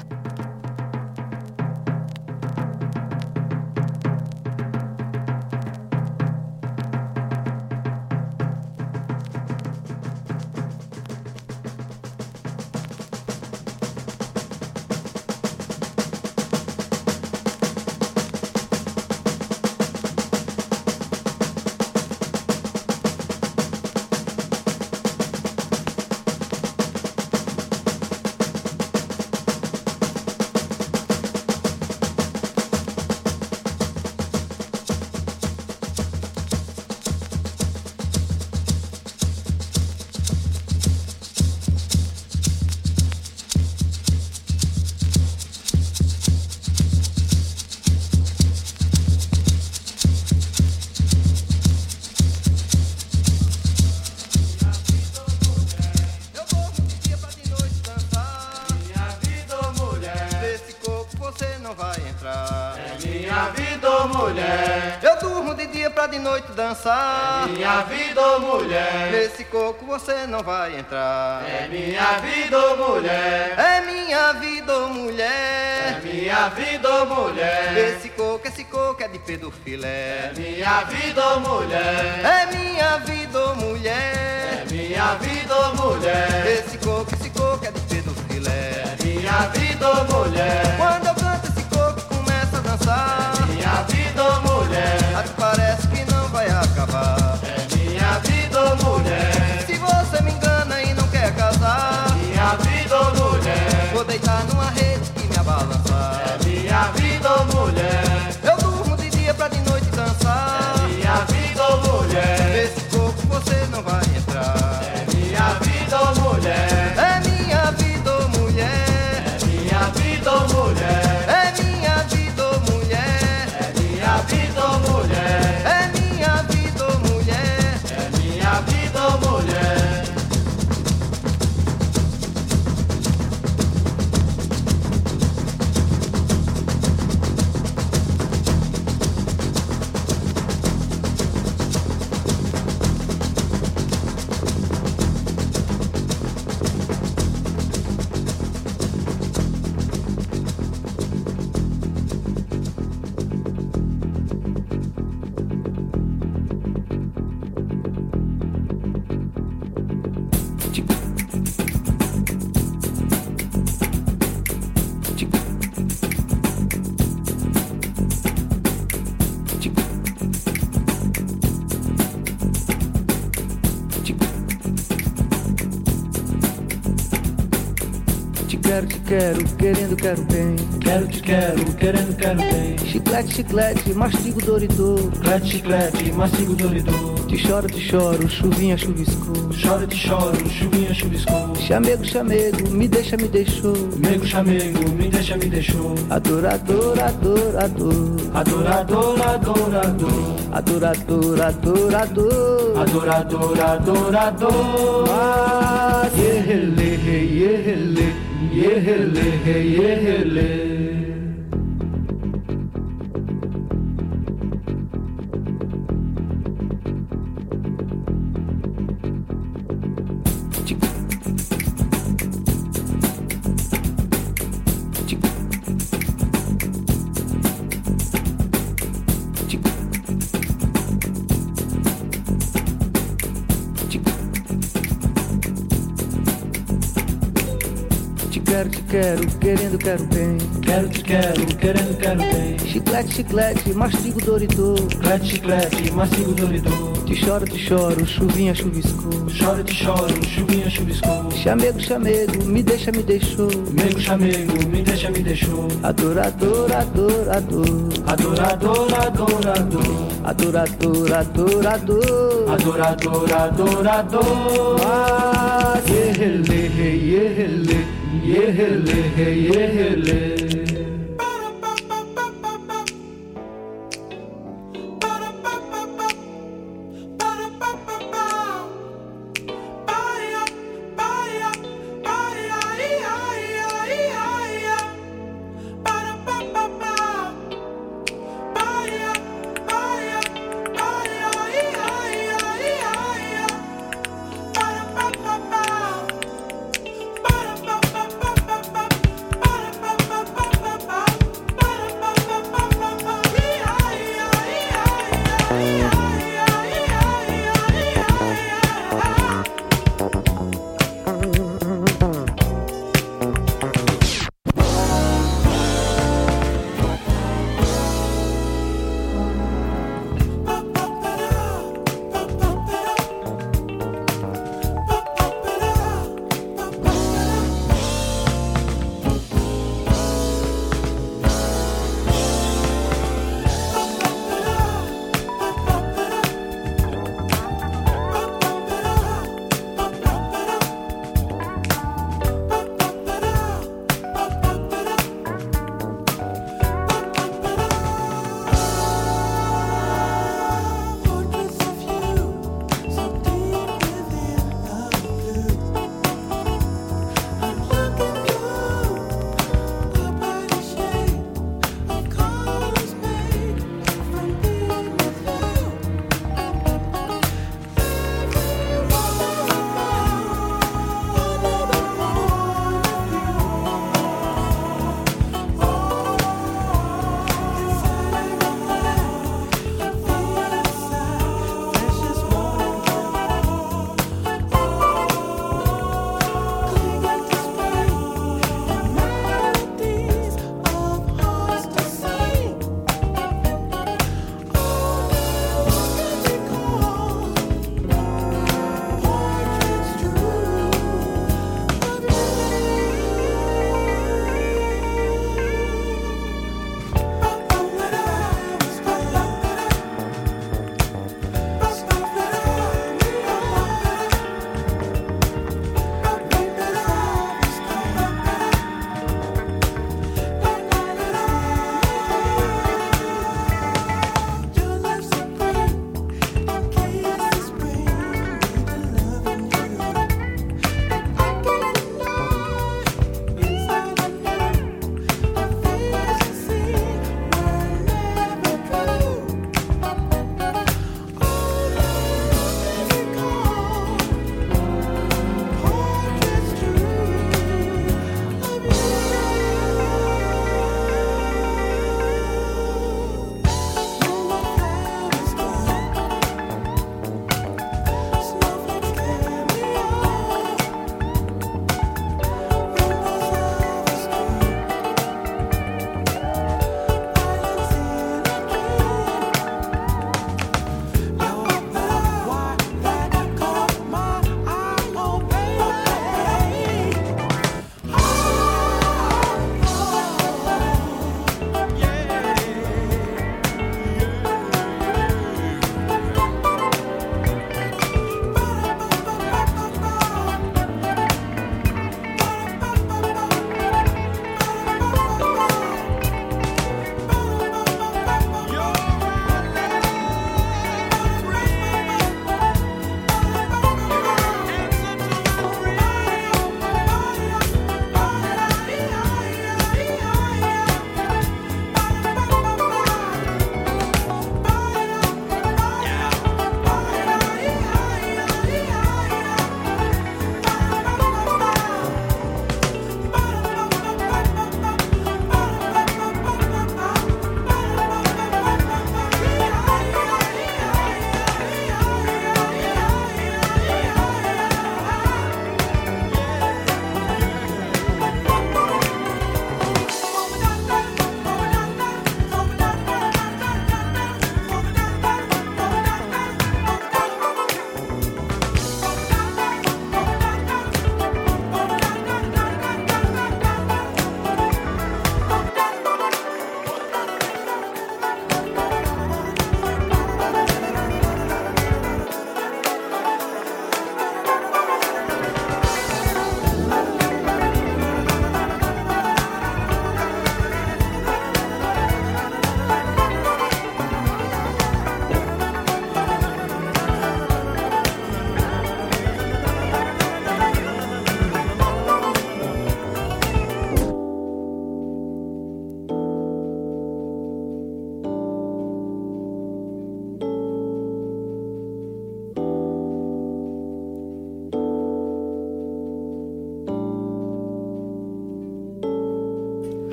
Dançar. É minha vida, ô mulher. Nesse coco você não vai entrar. É minha vida, ô mulher. É minha vida, ô mulher. É minha vida, mulher. Esse coco, esse coco é de pedofilé. É minha vida, ô mulher. É minha vida, ô mulher. É minha vida, mulher. Esse coco, esse coco é de pedofilé. É minha vida, ô mulher. Quando eu canto esse coco começa a dançar. É minha vida, ô mulher. Até quero, querendo, quero bem. Quero, te quero, querendo, quero bem. Chiclete, chiclete, mastigo doridor. Chiclete, chiclete, mastigo doridor. Te choro, te choro, chuvinha chuviscou. Choro, te choro, chuvinha chuviscou. Chamego, chamego, me deixa, me deixou. Mego, chamego, me deixa, me deixou. Adorador, adorador. Adorador, adorador. Adorador, adorador. Adorador, adorador. Ah, yehele, ये हिले ये हिले quero bem. Quero, te quero, querendo, quero bem. Chiclete, chiclete, mastigo doridor. Chiclete, chiclete, mastigo doridor. Te choro, te choro, chuvinha chuviscou. Choro, te choro, chuvinha chuviscou. Chamego, chamego, me deixa, me deixou. Mego, chamego, me deixa, me deixou. Adorador, adorador. Adorador, adorador. Adorador, adorador. Adorador, adorador. Ah, yehele, yehele, ये हिले ये हिले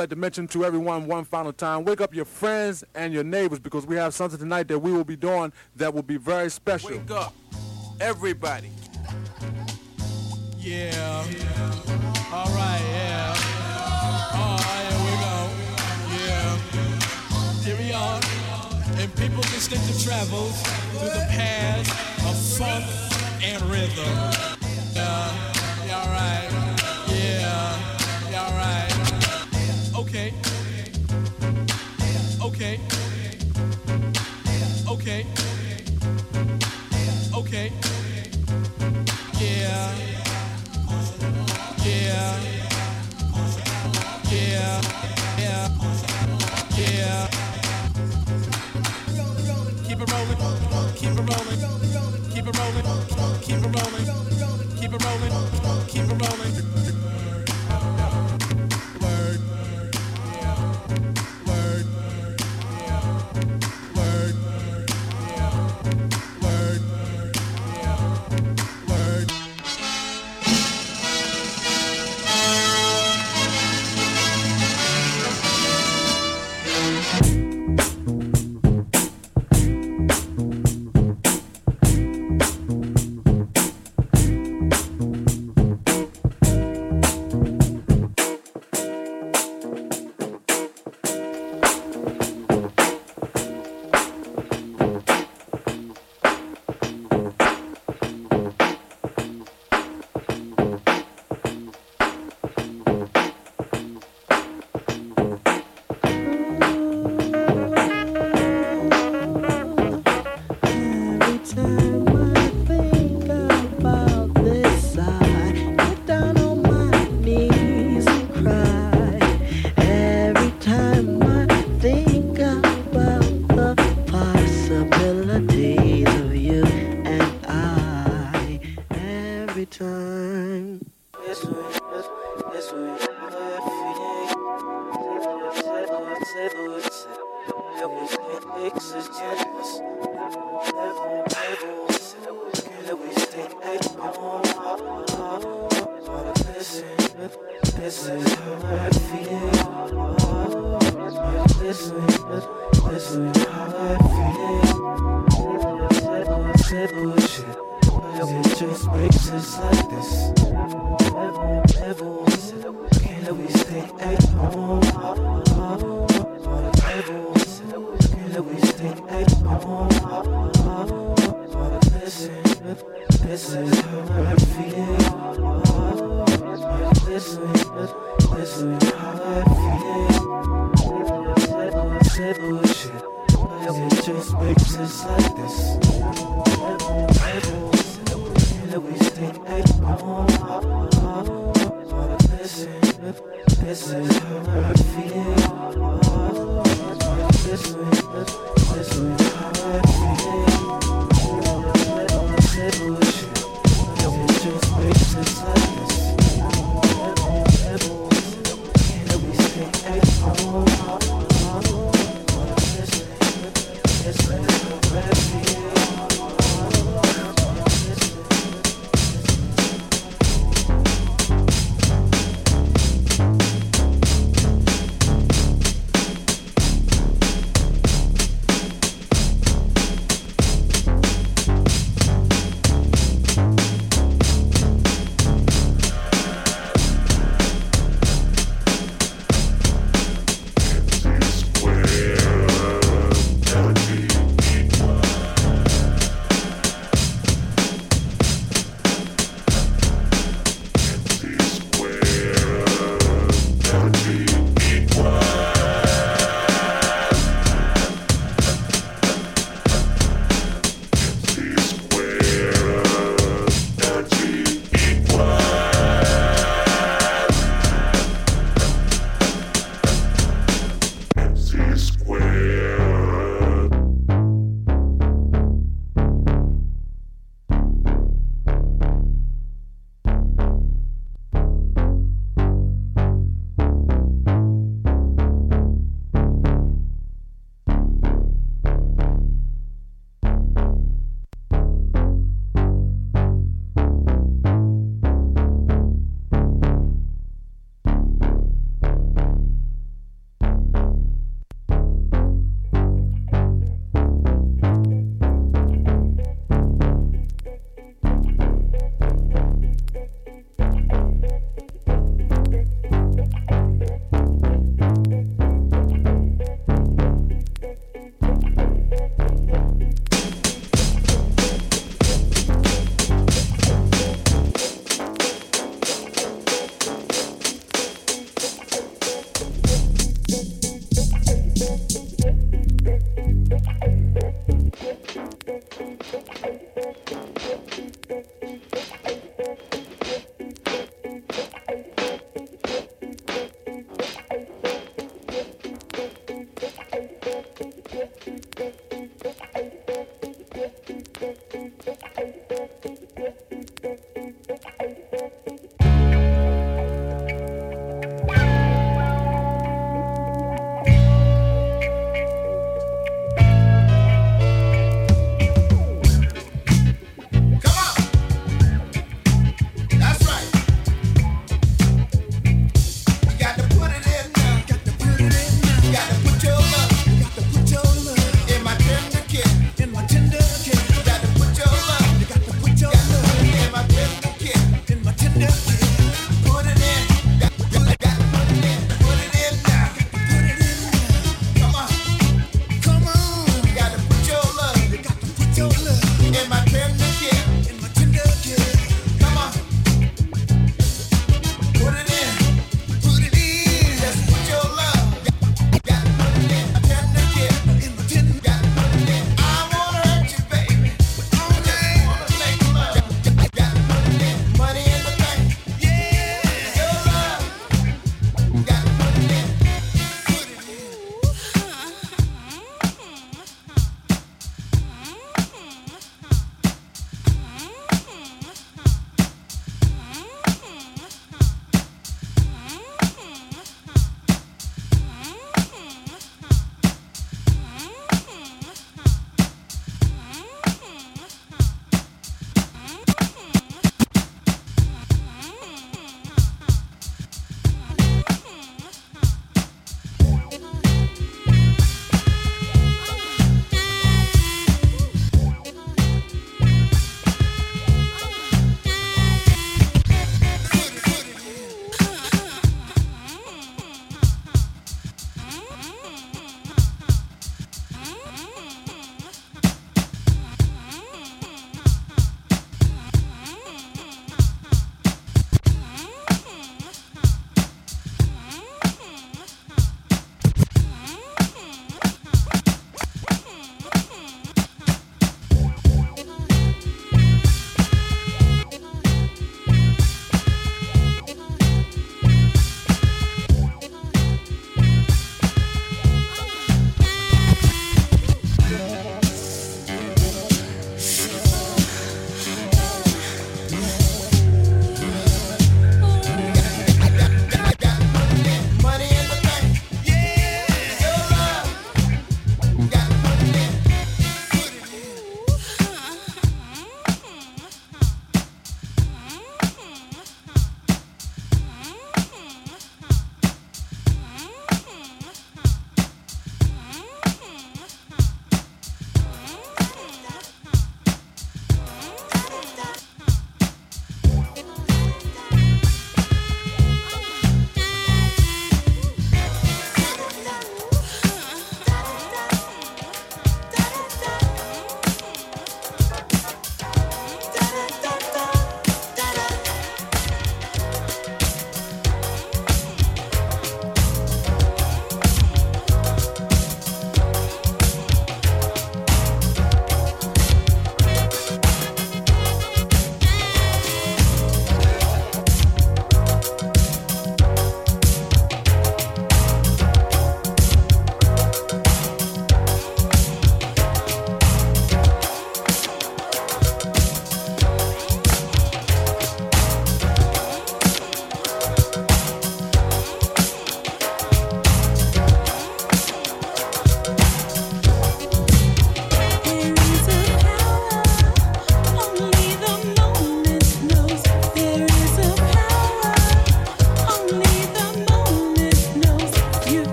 like to mention to everyone one final time wake up your friends and your neighbors because we have something tonight that we will be doing that will be very special. Wake up, everybody. Yeah. yeah. All right, yeah. Oh, here we go. Yeah. Here we are. And people's distinctive travels through the paths of funk and rhythm. Okay. Okay.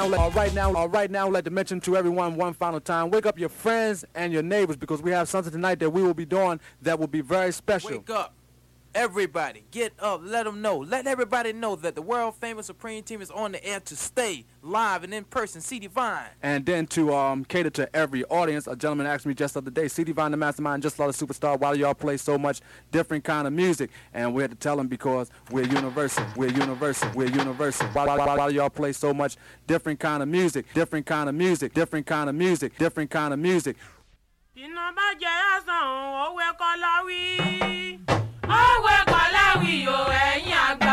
Now, let, right now, all right now, let to mention to everyone one final time. Wake up your friends and your neighbors because we have something tonight that we will be doing that will be very special. Wake up. Everybody, get up. Let them know. Let everybody know that the world famous Supreme Team is on the air to stay live and in person. C. Divine. And then to um, cater to every audience, a gentleman asked me just the other day, C. Divine, the mastermind, just like a superstar, why do y'all play so much different kind of music? And we had to tell him because we're universal, we're universal, we're universal. Why, why, why, why do y'all play so much different kind of music, different kind of music, different kind of music, different kind of music? ọwọ́ ẹ̀kọ́ láwìyò ẹ̀yìn àgbà.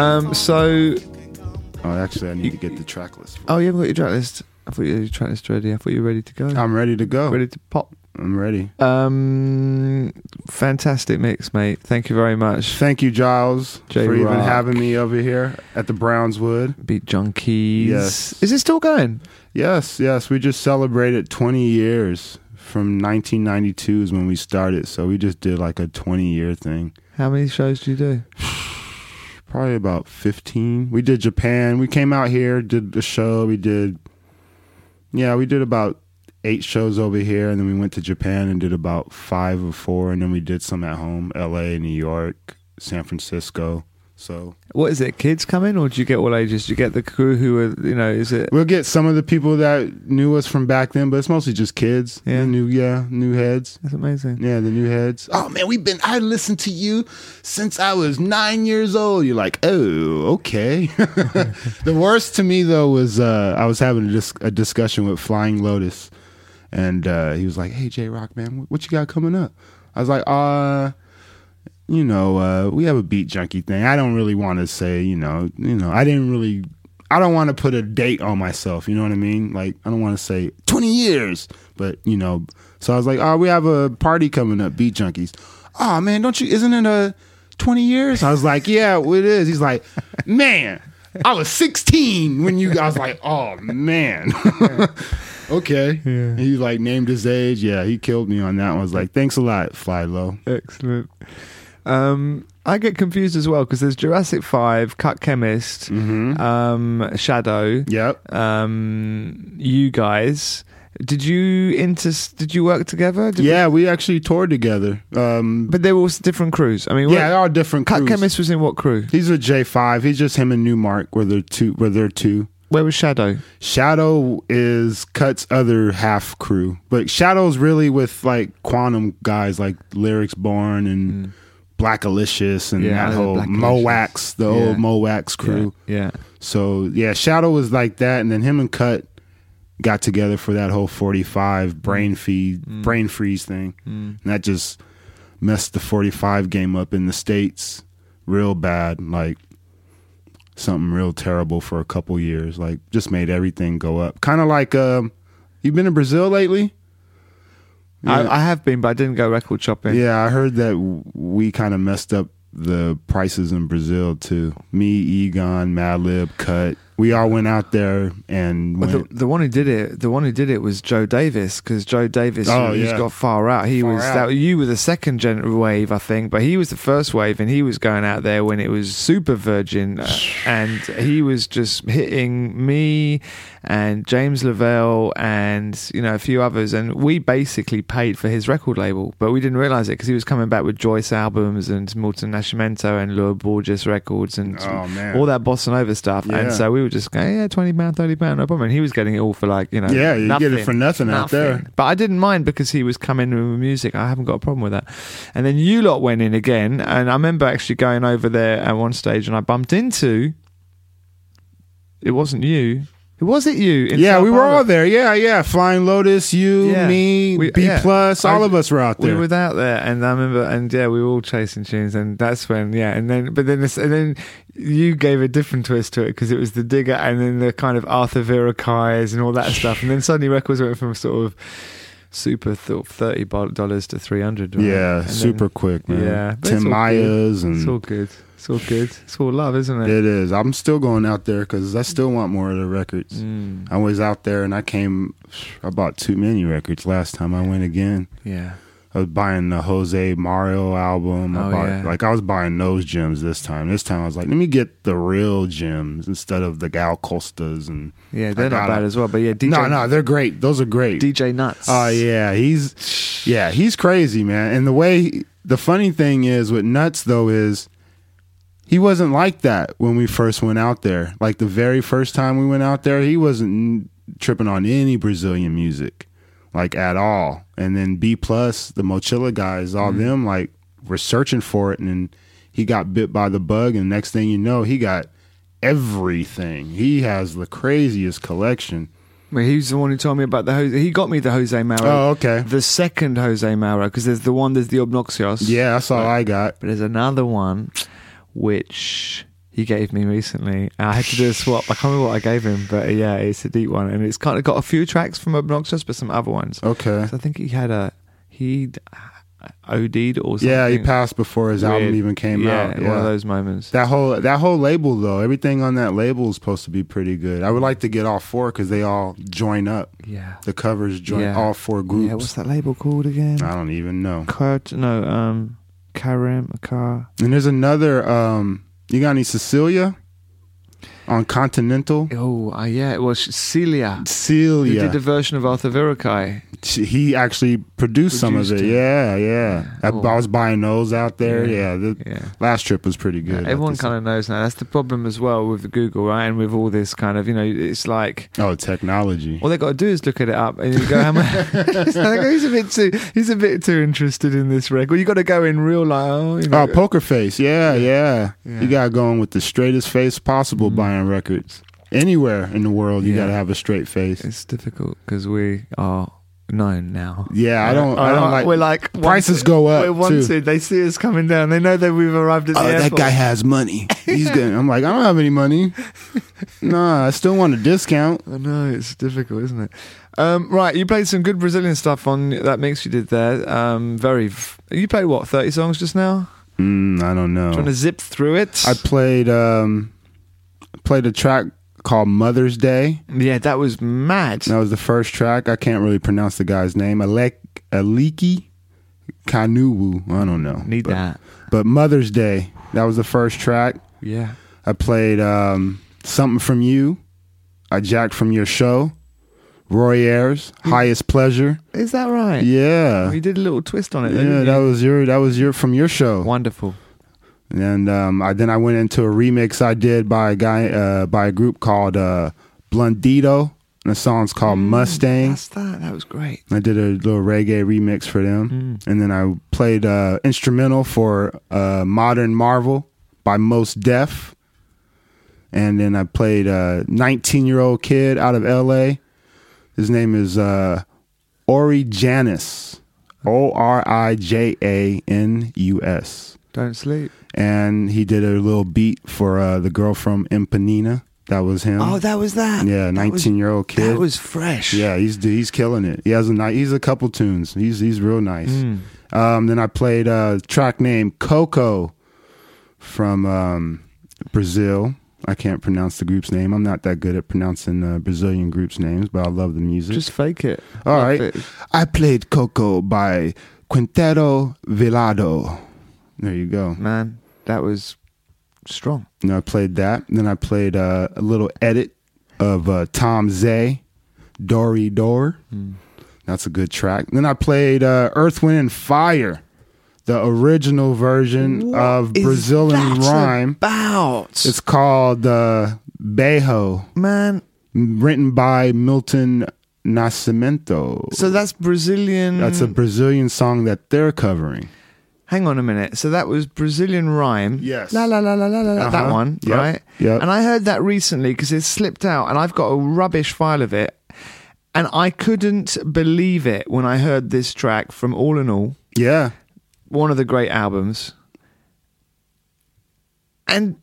Um, so, Oh, actually, I need to get the track list. oh, you haven't got your track list. I thought you had your track list ready. I thought you were ready to go. I'm ready to go. Ready to pop. I'm ready. Um, fantastic mix, mate. Thank you very much. Thank you, Gilles, J for even having me over here at the Brownswood. Beat Junkies. Yes. Is it still going? Yes, yes. We just celebrated 20 years from 1992 is when we started. So we just did like a 20 year thing. How many shows do you do? Probably about 15. We did Japan. We came out here, did the show. We did, yeah, we did about eight shows over here. And then we went to Japan and did about five or four. And then we did some at home LA, New York, San Francisco. So What is it? Kids coming, or do you get all ages? Do you get the crew who are, you know, is it? we'll get some of the people that knew us from back then, but it's mostly just kids. Yeah. The new, yeah, new heads. That's amazing. Yeah, the new heads. Oh man, we've been. I listened to you since I was nine years old. You're like, oh, okay. the worst to me though was uh, I was having a, dis- a discussion with Flying Lotus, and uh, he was like, "Hey, J Rocc, man, what you got coming up?" I was like, "Uh." You know, uh, we have a beat junkie thing. I don't really want to say, you know, you know, I didn't really, I don't want to put a date on myself. You know what I mean? Like, I don't want to say 20 years, but you know, so I was like, oh, we have a party coming up, Beat Junkies. Oh man, don't you? Isn't it a 20 years? I was like, yeah, it is. He's like, man, I was 16 when you. I was like, oh man. okay. Yeah. He like named his age. Yeah, he killed me on that one. I was like, thanks a lot, Fly Low. Excellent. Um, I get confused as well because there's Jurassic Five, Cut Chemist, um, Shadow. Yep. Um, you guys. Did you inter? Did you work together? Did Yeah, we actually toured together. Um, But they were all different crews. I mean, yeah, they're all different. Cut crews. Chemist was in what crew? He's a J five. He's just him and Nu-Mark where they're two. Where they're two. Where was Shadow? Shadow is Cut's other half crew, but Shadow's really with like Quannum guys like Lyrics Born and Black Alicious and Mm. Yeah, that whole Mo' Wax, the Yeah. old Mo' Wax crew. Yeah. So yeah, Shadow was like that, and then him and Cut got together for that whole forty five brain feed, brain freeze thing, Mm. and that just messed the forty five game up in the states real bad. Like something real terrible for a couple years. Like just made everything go up. Kind of like um, you been in Brazil lately? I, I have been, but I didn't go record shopping. Yeah, I heard that we kind of messed up the prices in Brazil too. Me, Egon, Madlib, Cut. We all went out there and went. the, the one who did it, the one who did it was Joe Davis because Joe Davis, Oh, who's yeah. got far out. He Far was Out. that you were the second gen wave, I think, but he was the first wave, and he was going out there when it was super virgin, uh, and he was just hitting me and James Lavelle and you know a few others, and we basically paid for his record label, but we didn't realize it because he was coming back with Joyce albums and Milton Nascimento and Lô Borges records and Oh, all that bossa nova stuff, Yeah. and so we were just going, yeah, twenty pound, thirty pound, no problem. And he was getting it all for like you know, Yeah, you get it for nothing out there. But I didn't mind because he was coming with music. I haven't got a problem with that. And then you lot went in again, and I remember actually going over there at one stage, and I bumped into. It wasn't you. Was it you? yeah, Sao we were Paulo? all there. Yeah, yeah. Flying Lotus, you, Yeah. me, We- B yeah. plus, all I- of us were out there. We were out there, and I remember, and yeah, we were all chasing tunes, and that's when, yeah, and then, but then, this, and then you gave a different twist to it because it was the digger, and then the kind of Arthur Verocai and all that stuff, and then suddenly records went from sort of super th- thirty dollars to three hundred. Yeah, super quick, man. Yeah, but Tim all good. Myers and it's all good. It's all good. It's all love, isn't it? It is. I'm still going out there because I still want more of the records. Mm. I was out there and I came. I bought too many records last time I went again. Yeah. I was buying the Jose Mauro album. I Oh, bought, yeah. Like I was buying those gems this time. This time I was like, let me get the real gems instead of the Gal Costas and Yeah, they're not bad as well. But yeah, DJ. no, no, they're great. Those are great. DJ Nuts. Oh yeah, he's yeah, he's crazy, man. And the way the funny thing is with Nuts though is he wasn't like that when we first went out there. Like the very first time we went out there, he wasn't tripping on any Brazilian music, like at all. And then B plus, the Mochila guys, all mm-hmm. them like were searching for it, and then he got bit by the bug, and next thing you know, he got everything. He has the craziest collection. Well, he's the one who told me about the Jose. He got me the Jose Mauro. Oh, okay. The second Jose Mauro, because there's the one, there's the Obnoxius. Yeah, that's all I got. But there's another one which he gave me recently. I had to do a swap. I can't remember what I gave him, but yeah, it's a deep one, and it's kind of got a few tracks from Obnoxius, but some other ones. Okay. So I think he had a he OD'd or something. Yeah, he passed before his album even came Yeah, out. one of those moments. That whole that whole label though, everything on that label is supposed to be pretty good. I would like to get all four because they all join up. Yeah. the covers join Yeah. all four groups. Yeah, what's that label called again? I don't even know. Kurt, no, um, Karim, Car. And there's another. um You got any Cecilia on Continental? Oh, uh, yeah, it was Celia. Celia. Who did a version of Arthur Verocai. He actually produced, some of it. it. Yeah, yeah. I, Oh. I was buying those out there. Yeah. Yeah, the last trip was pretty good. Everyone kind of knows now. That's the problem as well with the Google, right? And with all this kind of, you know, it's like oh technology. all they got to do is look at it up, and you go, "How much?" He's a bit too, he's a bit too interested in this record. You got to go in real like, oh, you know, Oh, poker face. Yeah, yeah. Yeah. Mm. You got to go in with the straightest face possible buying records. Anywhere in the world, you Yeah. got to have a straight face. It's difficult because we are known now. Yeah, I don't- I don't like- We're like prices wanted- go up, We're wanted. too. They see us coming down. They know that we've arrived at the Oh, that guy has money. He's good. I'm like, I don't have any money. Nah, I still want a discount. I know it's difficult, isn't it? Um, right, you played some good Brazilian stuff on that mix you did there. Um, very. v- You played what thirty songs just now? Mm, I don't know. Trying to zip through it. I played um played a track called Mother's Day. yeah, that was mad. That was the first track. I can't really pronounce the guy's name. Alek Aliki Kanuwu. I don't know. Need but, that. But Mother's Day. That was the first track. Yeah. I played um, Something From You. I jacked from your show. Roy Ayers, Highest Pleasure. Is that right? Yeah. You did a little twist on it. Yeah, that was your that was your from your show. Wonderful. And um, I then I went into a remix I did by a guy uh, by a group called uh, Blundito. And the song's called Mustang. That's that. That was great. I did a little reggae remix for them, and then I played uh, instrumental for uh, "Modern Marvel" by Mos Def, and then I played a 19 year old kid out of L.A. His name is uh, Ori Janus, O R I J A N U S, Don't sleep. And he did a little beat for uh, the girl from Ipanema. That was him. Oh, that was that. Yeah, nineteen year old kid. That was fresh. Yeah, he's he's killing it. He has a ni- he's a couple tunes. He's he's real nice. Mm. Um, then I played a track named Coco from um, Brazil. I can't pronounce the group's name. I'm not that good at pronouncing uh, Brazilian groups' names, but I love the music. Just fake it. All Love right. it. I played Coco by Quinteto Violado. There you go. Man, that was strong. And I played that. Then I played uh, a little edit of uh, Tom Zé, Dory Door. Hmm. That's a good track. Then I played uh, Earth, Wind, and Fire, the original version of is Brazilian Rhyme. About It's called uh, Beijo, man. written by Milton Nascimento. So that's Brazilian. That's a Brazilian song that they're covering. Hang on a minute. So that was Brazilian rhyme. Yes. La la la la la la. la That Uh-huh. one, Yep. right? Yep. And I heard that recently because it slipped out, and I've got a rubbish file of it, and I couldn't believe it when I heard this track from All in All, Yeah. one of the great albums, and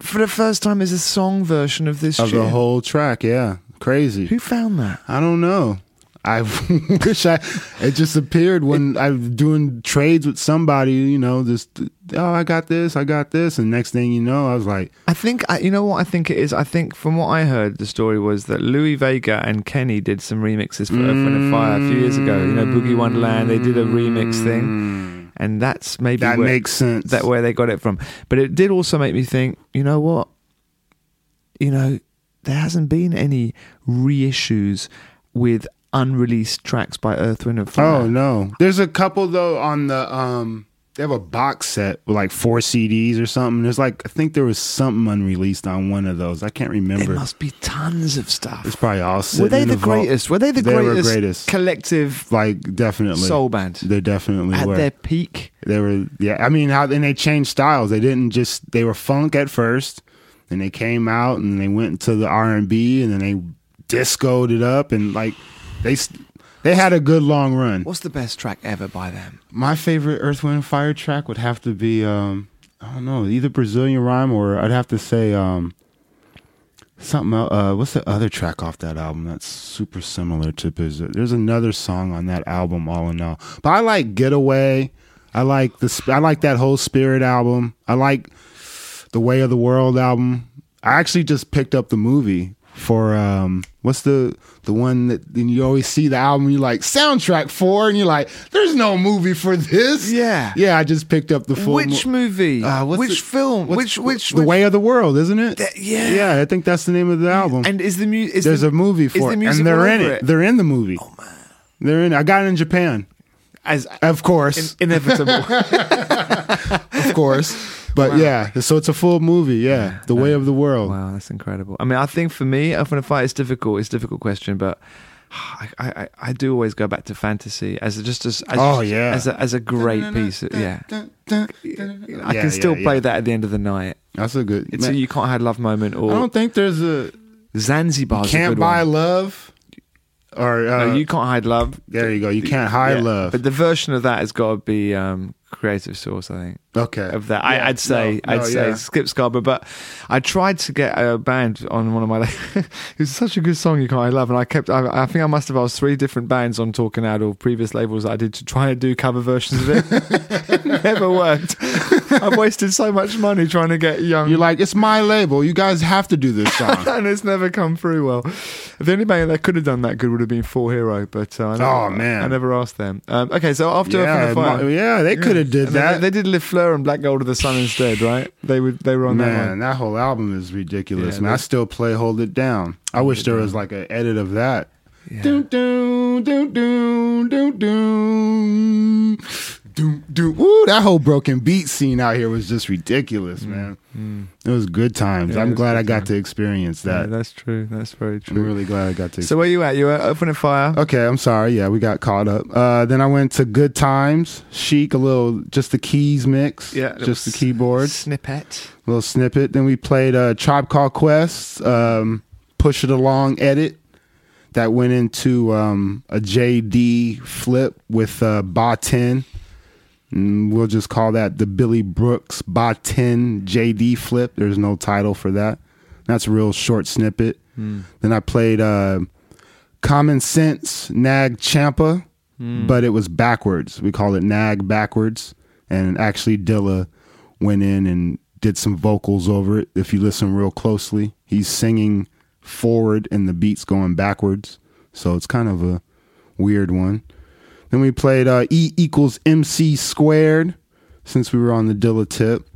for the first time, is a song version of this Of shit. the whole track, yeah. Crazy. Who found that? I don't know. I wish I it just appeared when I'm doing trades with somebody, you know, this oh I got this, I got this, and next thing you know, I was like, I think I- you know what I think it is. I think from what I heard, the story was that Louie Vega and Kenny did some remixes for Earth, Wind and Fire a few years ago. You know, Boogie Wonderland. They did a remix thing, mm. and that's maybe That where, makes sense. That where they got it from. But it did also make me think. You know what? You know, there hasn't been any reissues with unreleased tracks by Earth, Wind and Fire. Oh no. There's a couple though on the um they have a box set with like four CDs or something. There's like I think there was something unreleased on one of those. I can't remember. There must be tons of stuff. It's probably all Were they the, vault. greatest? Were they the They were greatest, greatest. collective Like definitely soul band They definitely at were. their peak? They were yeah. I mean how and they changed styles. They didn't just they were funk at first, and they came out and they went to the R and B and then they discoed it up and like they they had a good long run. What's the best track ever by them? My favorite Earth, Wind, and Fire track would have to be, um, I don't know, either Brazilian Rhyme or I'd have to say um, something else. Uh, what's the other track off that album that's super similar to Brazil? There's another song on that album, all in all. But I like Getaway. I like the. I like that whole Spirit album. I like the Way of the World album. I actually just picked up the movie for um what's the the one that then you always see the album you're like soundtrack for and you're like there's no movie for this. Yeah. Yeah I just picked up the full Which mo- movie? Uh, which the- film? Which which the way of the world isn't it? Yeah. Yeah I think that's the name of the album. And is the music? there's a movie for the it and they're in over it. they're in the movie. Oh man. They're in I got it in Japan. As of course. inevitable. Of course but yeah so it's a full movie yeah, the way of the world Wow, that's incredible. I mean, I think for me, Earth, Wind and Fire is difficult. It's a difficult question, but I, I, I do always go back to fantasy as a, just as, as Oh, yeah. as a, as a great piece. Of, yeah, I can still yeah, play yeah. that at the end of the night. that's a good It's a you can't hide love moment or I don't think there's a Zanzibar a can't good buy one. love or uh, no, you can't hide love. there you go you can't hide Yeah, love But the version of that has got to be um, Creative Source, I think. Okay Of that, Yeah, I, I'd say, no, I'd say yeah. Skip Scarborough. But I tried to get a band on one of my. it was such a good song, you can't I love, and I kept. I, I think I must have asked three different bands on Talkin' Loud or previous labels I did to try and do cover versions of it. it never worked. I've wasted so much money trying to get young. You're like, it's my label. You guys have to do this song. and it's never come through well. The only band that could have done that good would have been Four Hero, but uh, I never, Oh, man. I never asked them. Um, okay, so after Earth, yeah, Wind Fire, yeah, they could have did that. They, they did Les Fleurs and Black Gold of the Sun instead, right? They would. They were on that Man, that whole album is ridiculous. Yeah, man, I still play "Hold It Down." I wish there was like an edit of that. Doom, doom, doom, doom, doom, doom, doom, doom. Woo, that whole broken beat scene out here was just ridiculous, man. It was good times. Mm, Yeah, I'm glad I got times. to experience Yeah, that. that's true. That's very true. I'm really glad I got to. So where you at? You were opening fire. Okay, I'm sorry. Yeah, we got caught up. Uh, then I went to Good Times, Chic, a little, just the keys mix. Yeah, just the keyboard, Snippet. little snippet. Then we played uh, Tribe Called Quest, um, Push It Along edit that went into um, a JD flip with uh, Ba 10. And we'll just call that the Billy Brooks Ba 10 JD flip. There's no title for that. That's a real short snippet. Hmm. Then I played uh, Common Sense Nag Champa, Hmm. but it was backwards. We called it Nag backwards. And actually, Dilla went in and did some vocals over it. If you listen real closely, he's singing forward and the beat's going backwards. So it's kind of a weird one. Then we played uh, E equals MC squared since we were on the Dilla tip.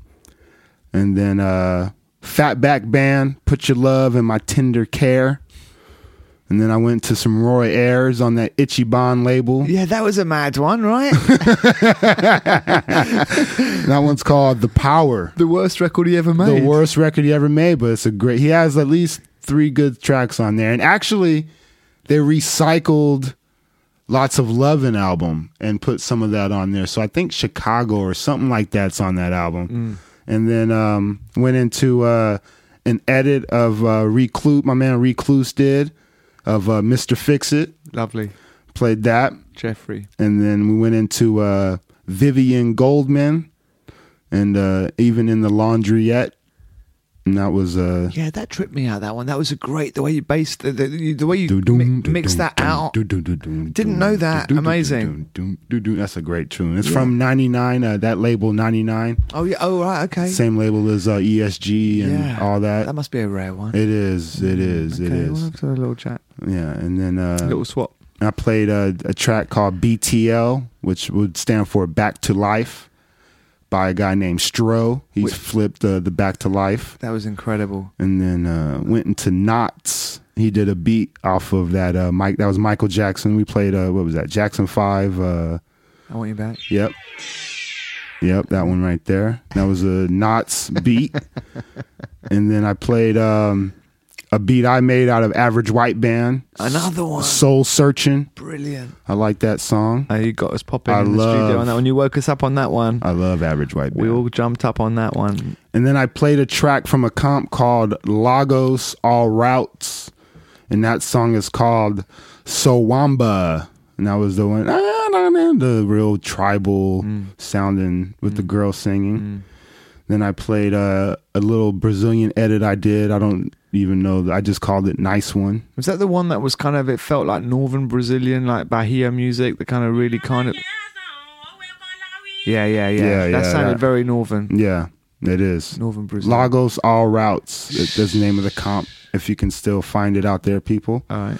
And then uh, Fatback Band, Put Your Love in My Tender Care. And then I went to some Roy Ayers on that Itchy Bond label. Yeah, that was a mad one, right? that one's called The Power. the worst record he ever made. The worst record he ever made, but it's a great. He has at least three good tracks on there, and actually, they recycled lots of love Lovin' album and put some of that on there. So I think Chicago or something like that's on that album. And then um, went into uh, an edit of uh, Recluse. My man Recluse did of uh, Mr. Fix It. Lovely. Played that. Jeffrey. And then we went into uh, Vivien Goldman and uh, even in the Laundryette and that was uh, Yeah, that tripped me out. That one. That was a great. The way you based the, the, the way you mi- mixed that out. Didn't know that. Amazing. That's a great tune. It's from '99. Uh, that label '99. Oh yeah. Oh right. Okay. Same label as uh, ESG and Yeah. all that. That must be a rare one. It is. It is. It Okay, is. We'll have to a little chat. Yeah, and then uh, Little swap. I played a, a track called BTL, which would stand for Back to Life, by a guy named Stro. He's flipped the the Back to Life, That was incredible. and then uh, went into Knots. He did a beat off of that. Uh, Mike, that was Michael Jackson. We played uh, what was that? Jackson Five. Uh, I want you back. Yep. Yep, that one right there. That was a Knots beat. and then I played um, a beat I made out of Average White Band. Another one. Soul Searching. Brilliant. I like that song. You got us popping I in the studio love- on that one. You woke us up on that one. I love Average White Band. We all jumped up on that one. And then I played a track from a comp called Lagos All Routes. And that song is called Sowamba. And that was the one, ah, nah, nah, the real tribal sounding with the girl singing. Then I played uh, a little Brazilian edit I did. I don't even though I just called it Nice One. Was that the one that was kind of? It felt like northern Brazilian, like Bahia music. The kind of really kind of. Yeah, yeah, yeah. Yeah, that yeah, sounded that- very northern. Yeah, it is. Northern Brazil. Lagos All Routes. That- That's the name of the comp. If you can still find it out there, people. All right.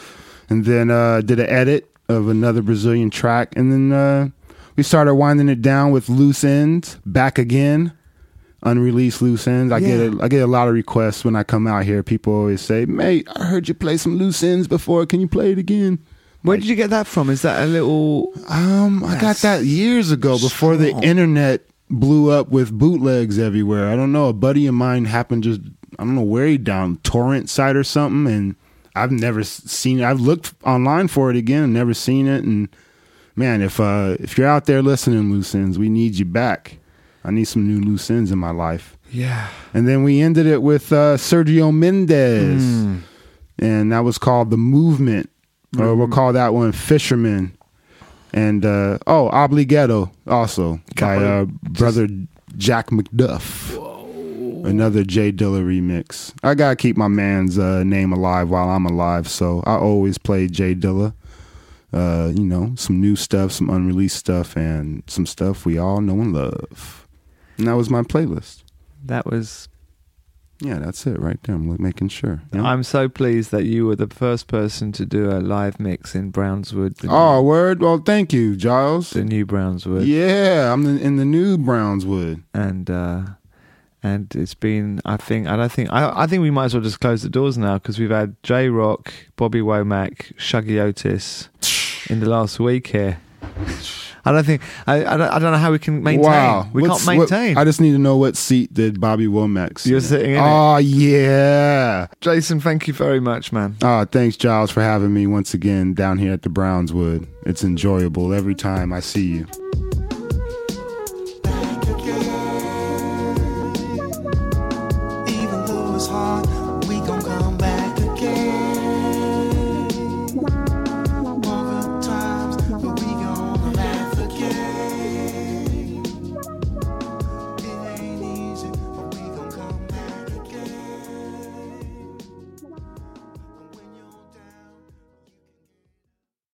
And then uh, did an edit of another Brazilian track, and then uh, we started winding it down with loose ends. Back again, unreleased loose ends. I get a, I get a lot of requests when I come out here. People always say, "Mate, I heard you play some loose ends before. Can you play it again?" Where did you get that from? Is that a little? Um, I got that years ago before the internet blew up with bootlegs everywhere. I don't know. A buddy of mine happened just I don't know where he down torrent site or something, and I've never seen it. I've looked online for it again and never seen it. And man, if uh if you're out there listening, loose ends, we need you back. I need some new loose ends in my life. Yeah. And then we ended it with uh, Sergio Mendes, Mm. and that was called the Movement, or we'll call that one Fisherman. And uh, oh, Obligato also by uh, brother Jack McDuff. Another Jay Dilla remix. I gotta keep my man's uh, name alive while I'm alive, so I always play Jay Dilla. Uh, you know, some new stuff, some unreleased stuff, and some stuff we all know and love. And that was my playlist. That was. Yeah, that's it right there. I'm making sure. Yeah? I'm so pleased that you were the first person to do a live mix in Brownswood. Oh, word. Well, thank you, Gilles. the new Brownswood. Yeah, I'm in, in the new Brownswood. and uh, and it's been. I think. I don't think. I. I think we might as well just close the doors now because we've had J Rocc, Bobby Womack, Shuggie Otis in the last week here. I don't think. I. I don't, I don't know how we can maintain. Wow, We What's- can't what- maintain. I just need to know what seat did Bobby Womack You're in? sitting in it. Oh yeah. Jason, thank you very much, man. Oh, thanks, Gilles, for having me once again down here at the Brownswood. It's enjoyable every time I see you.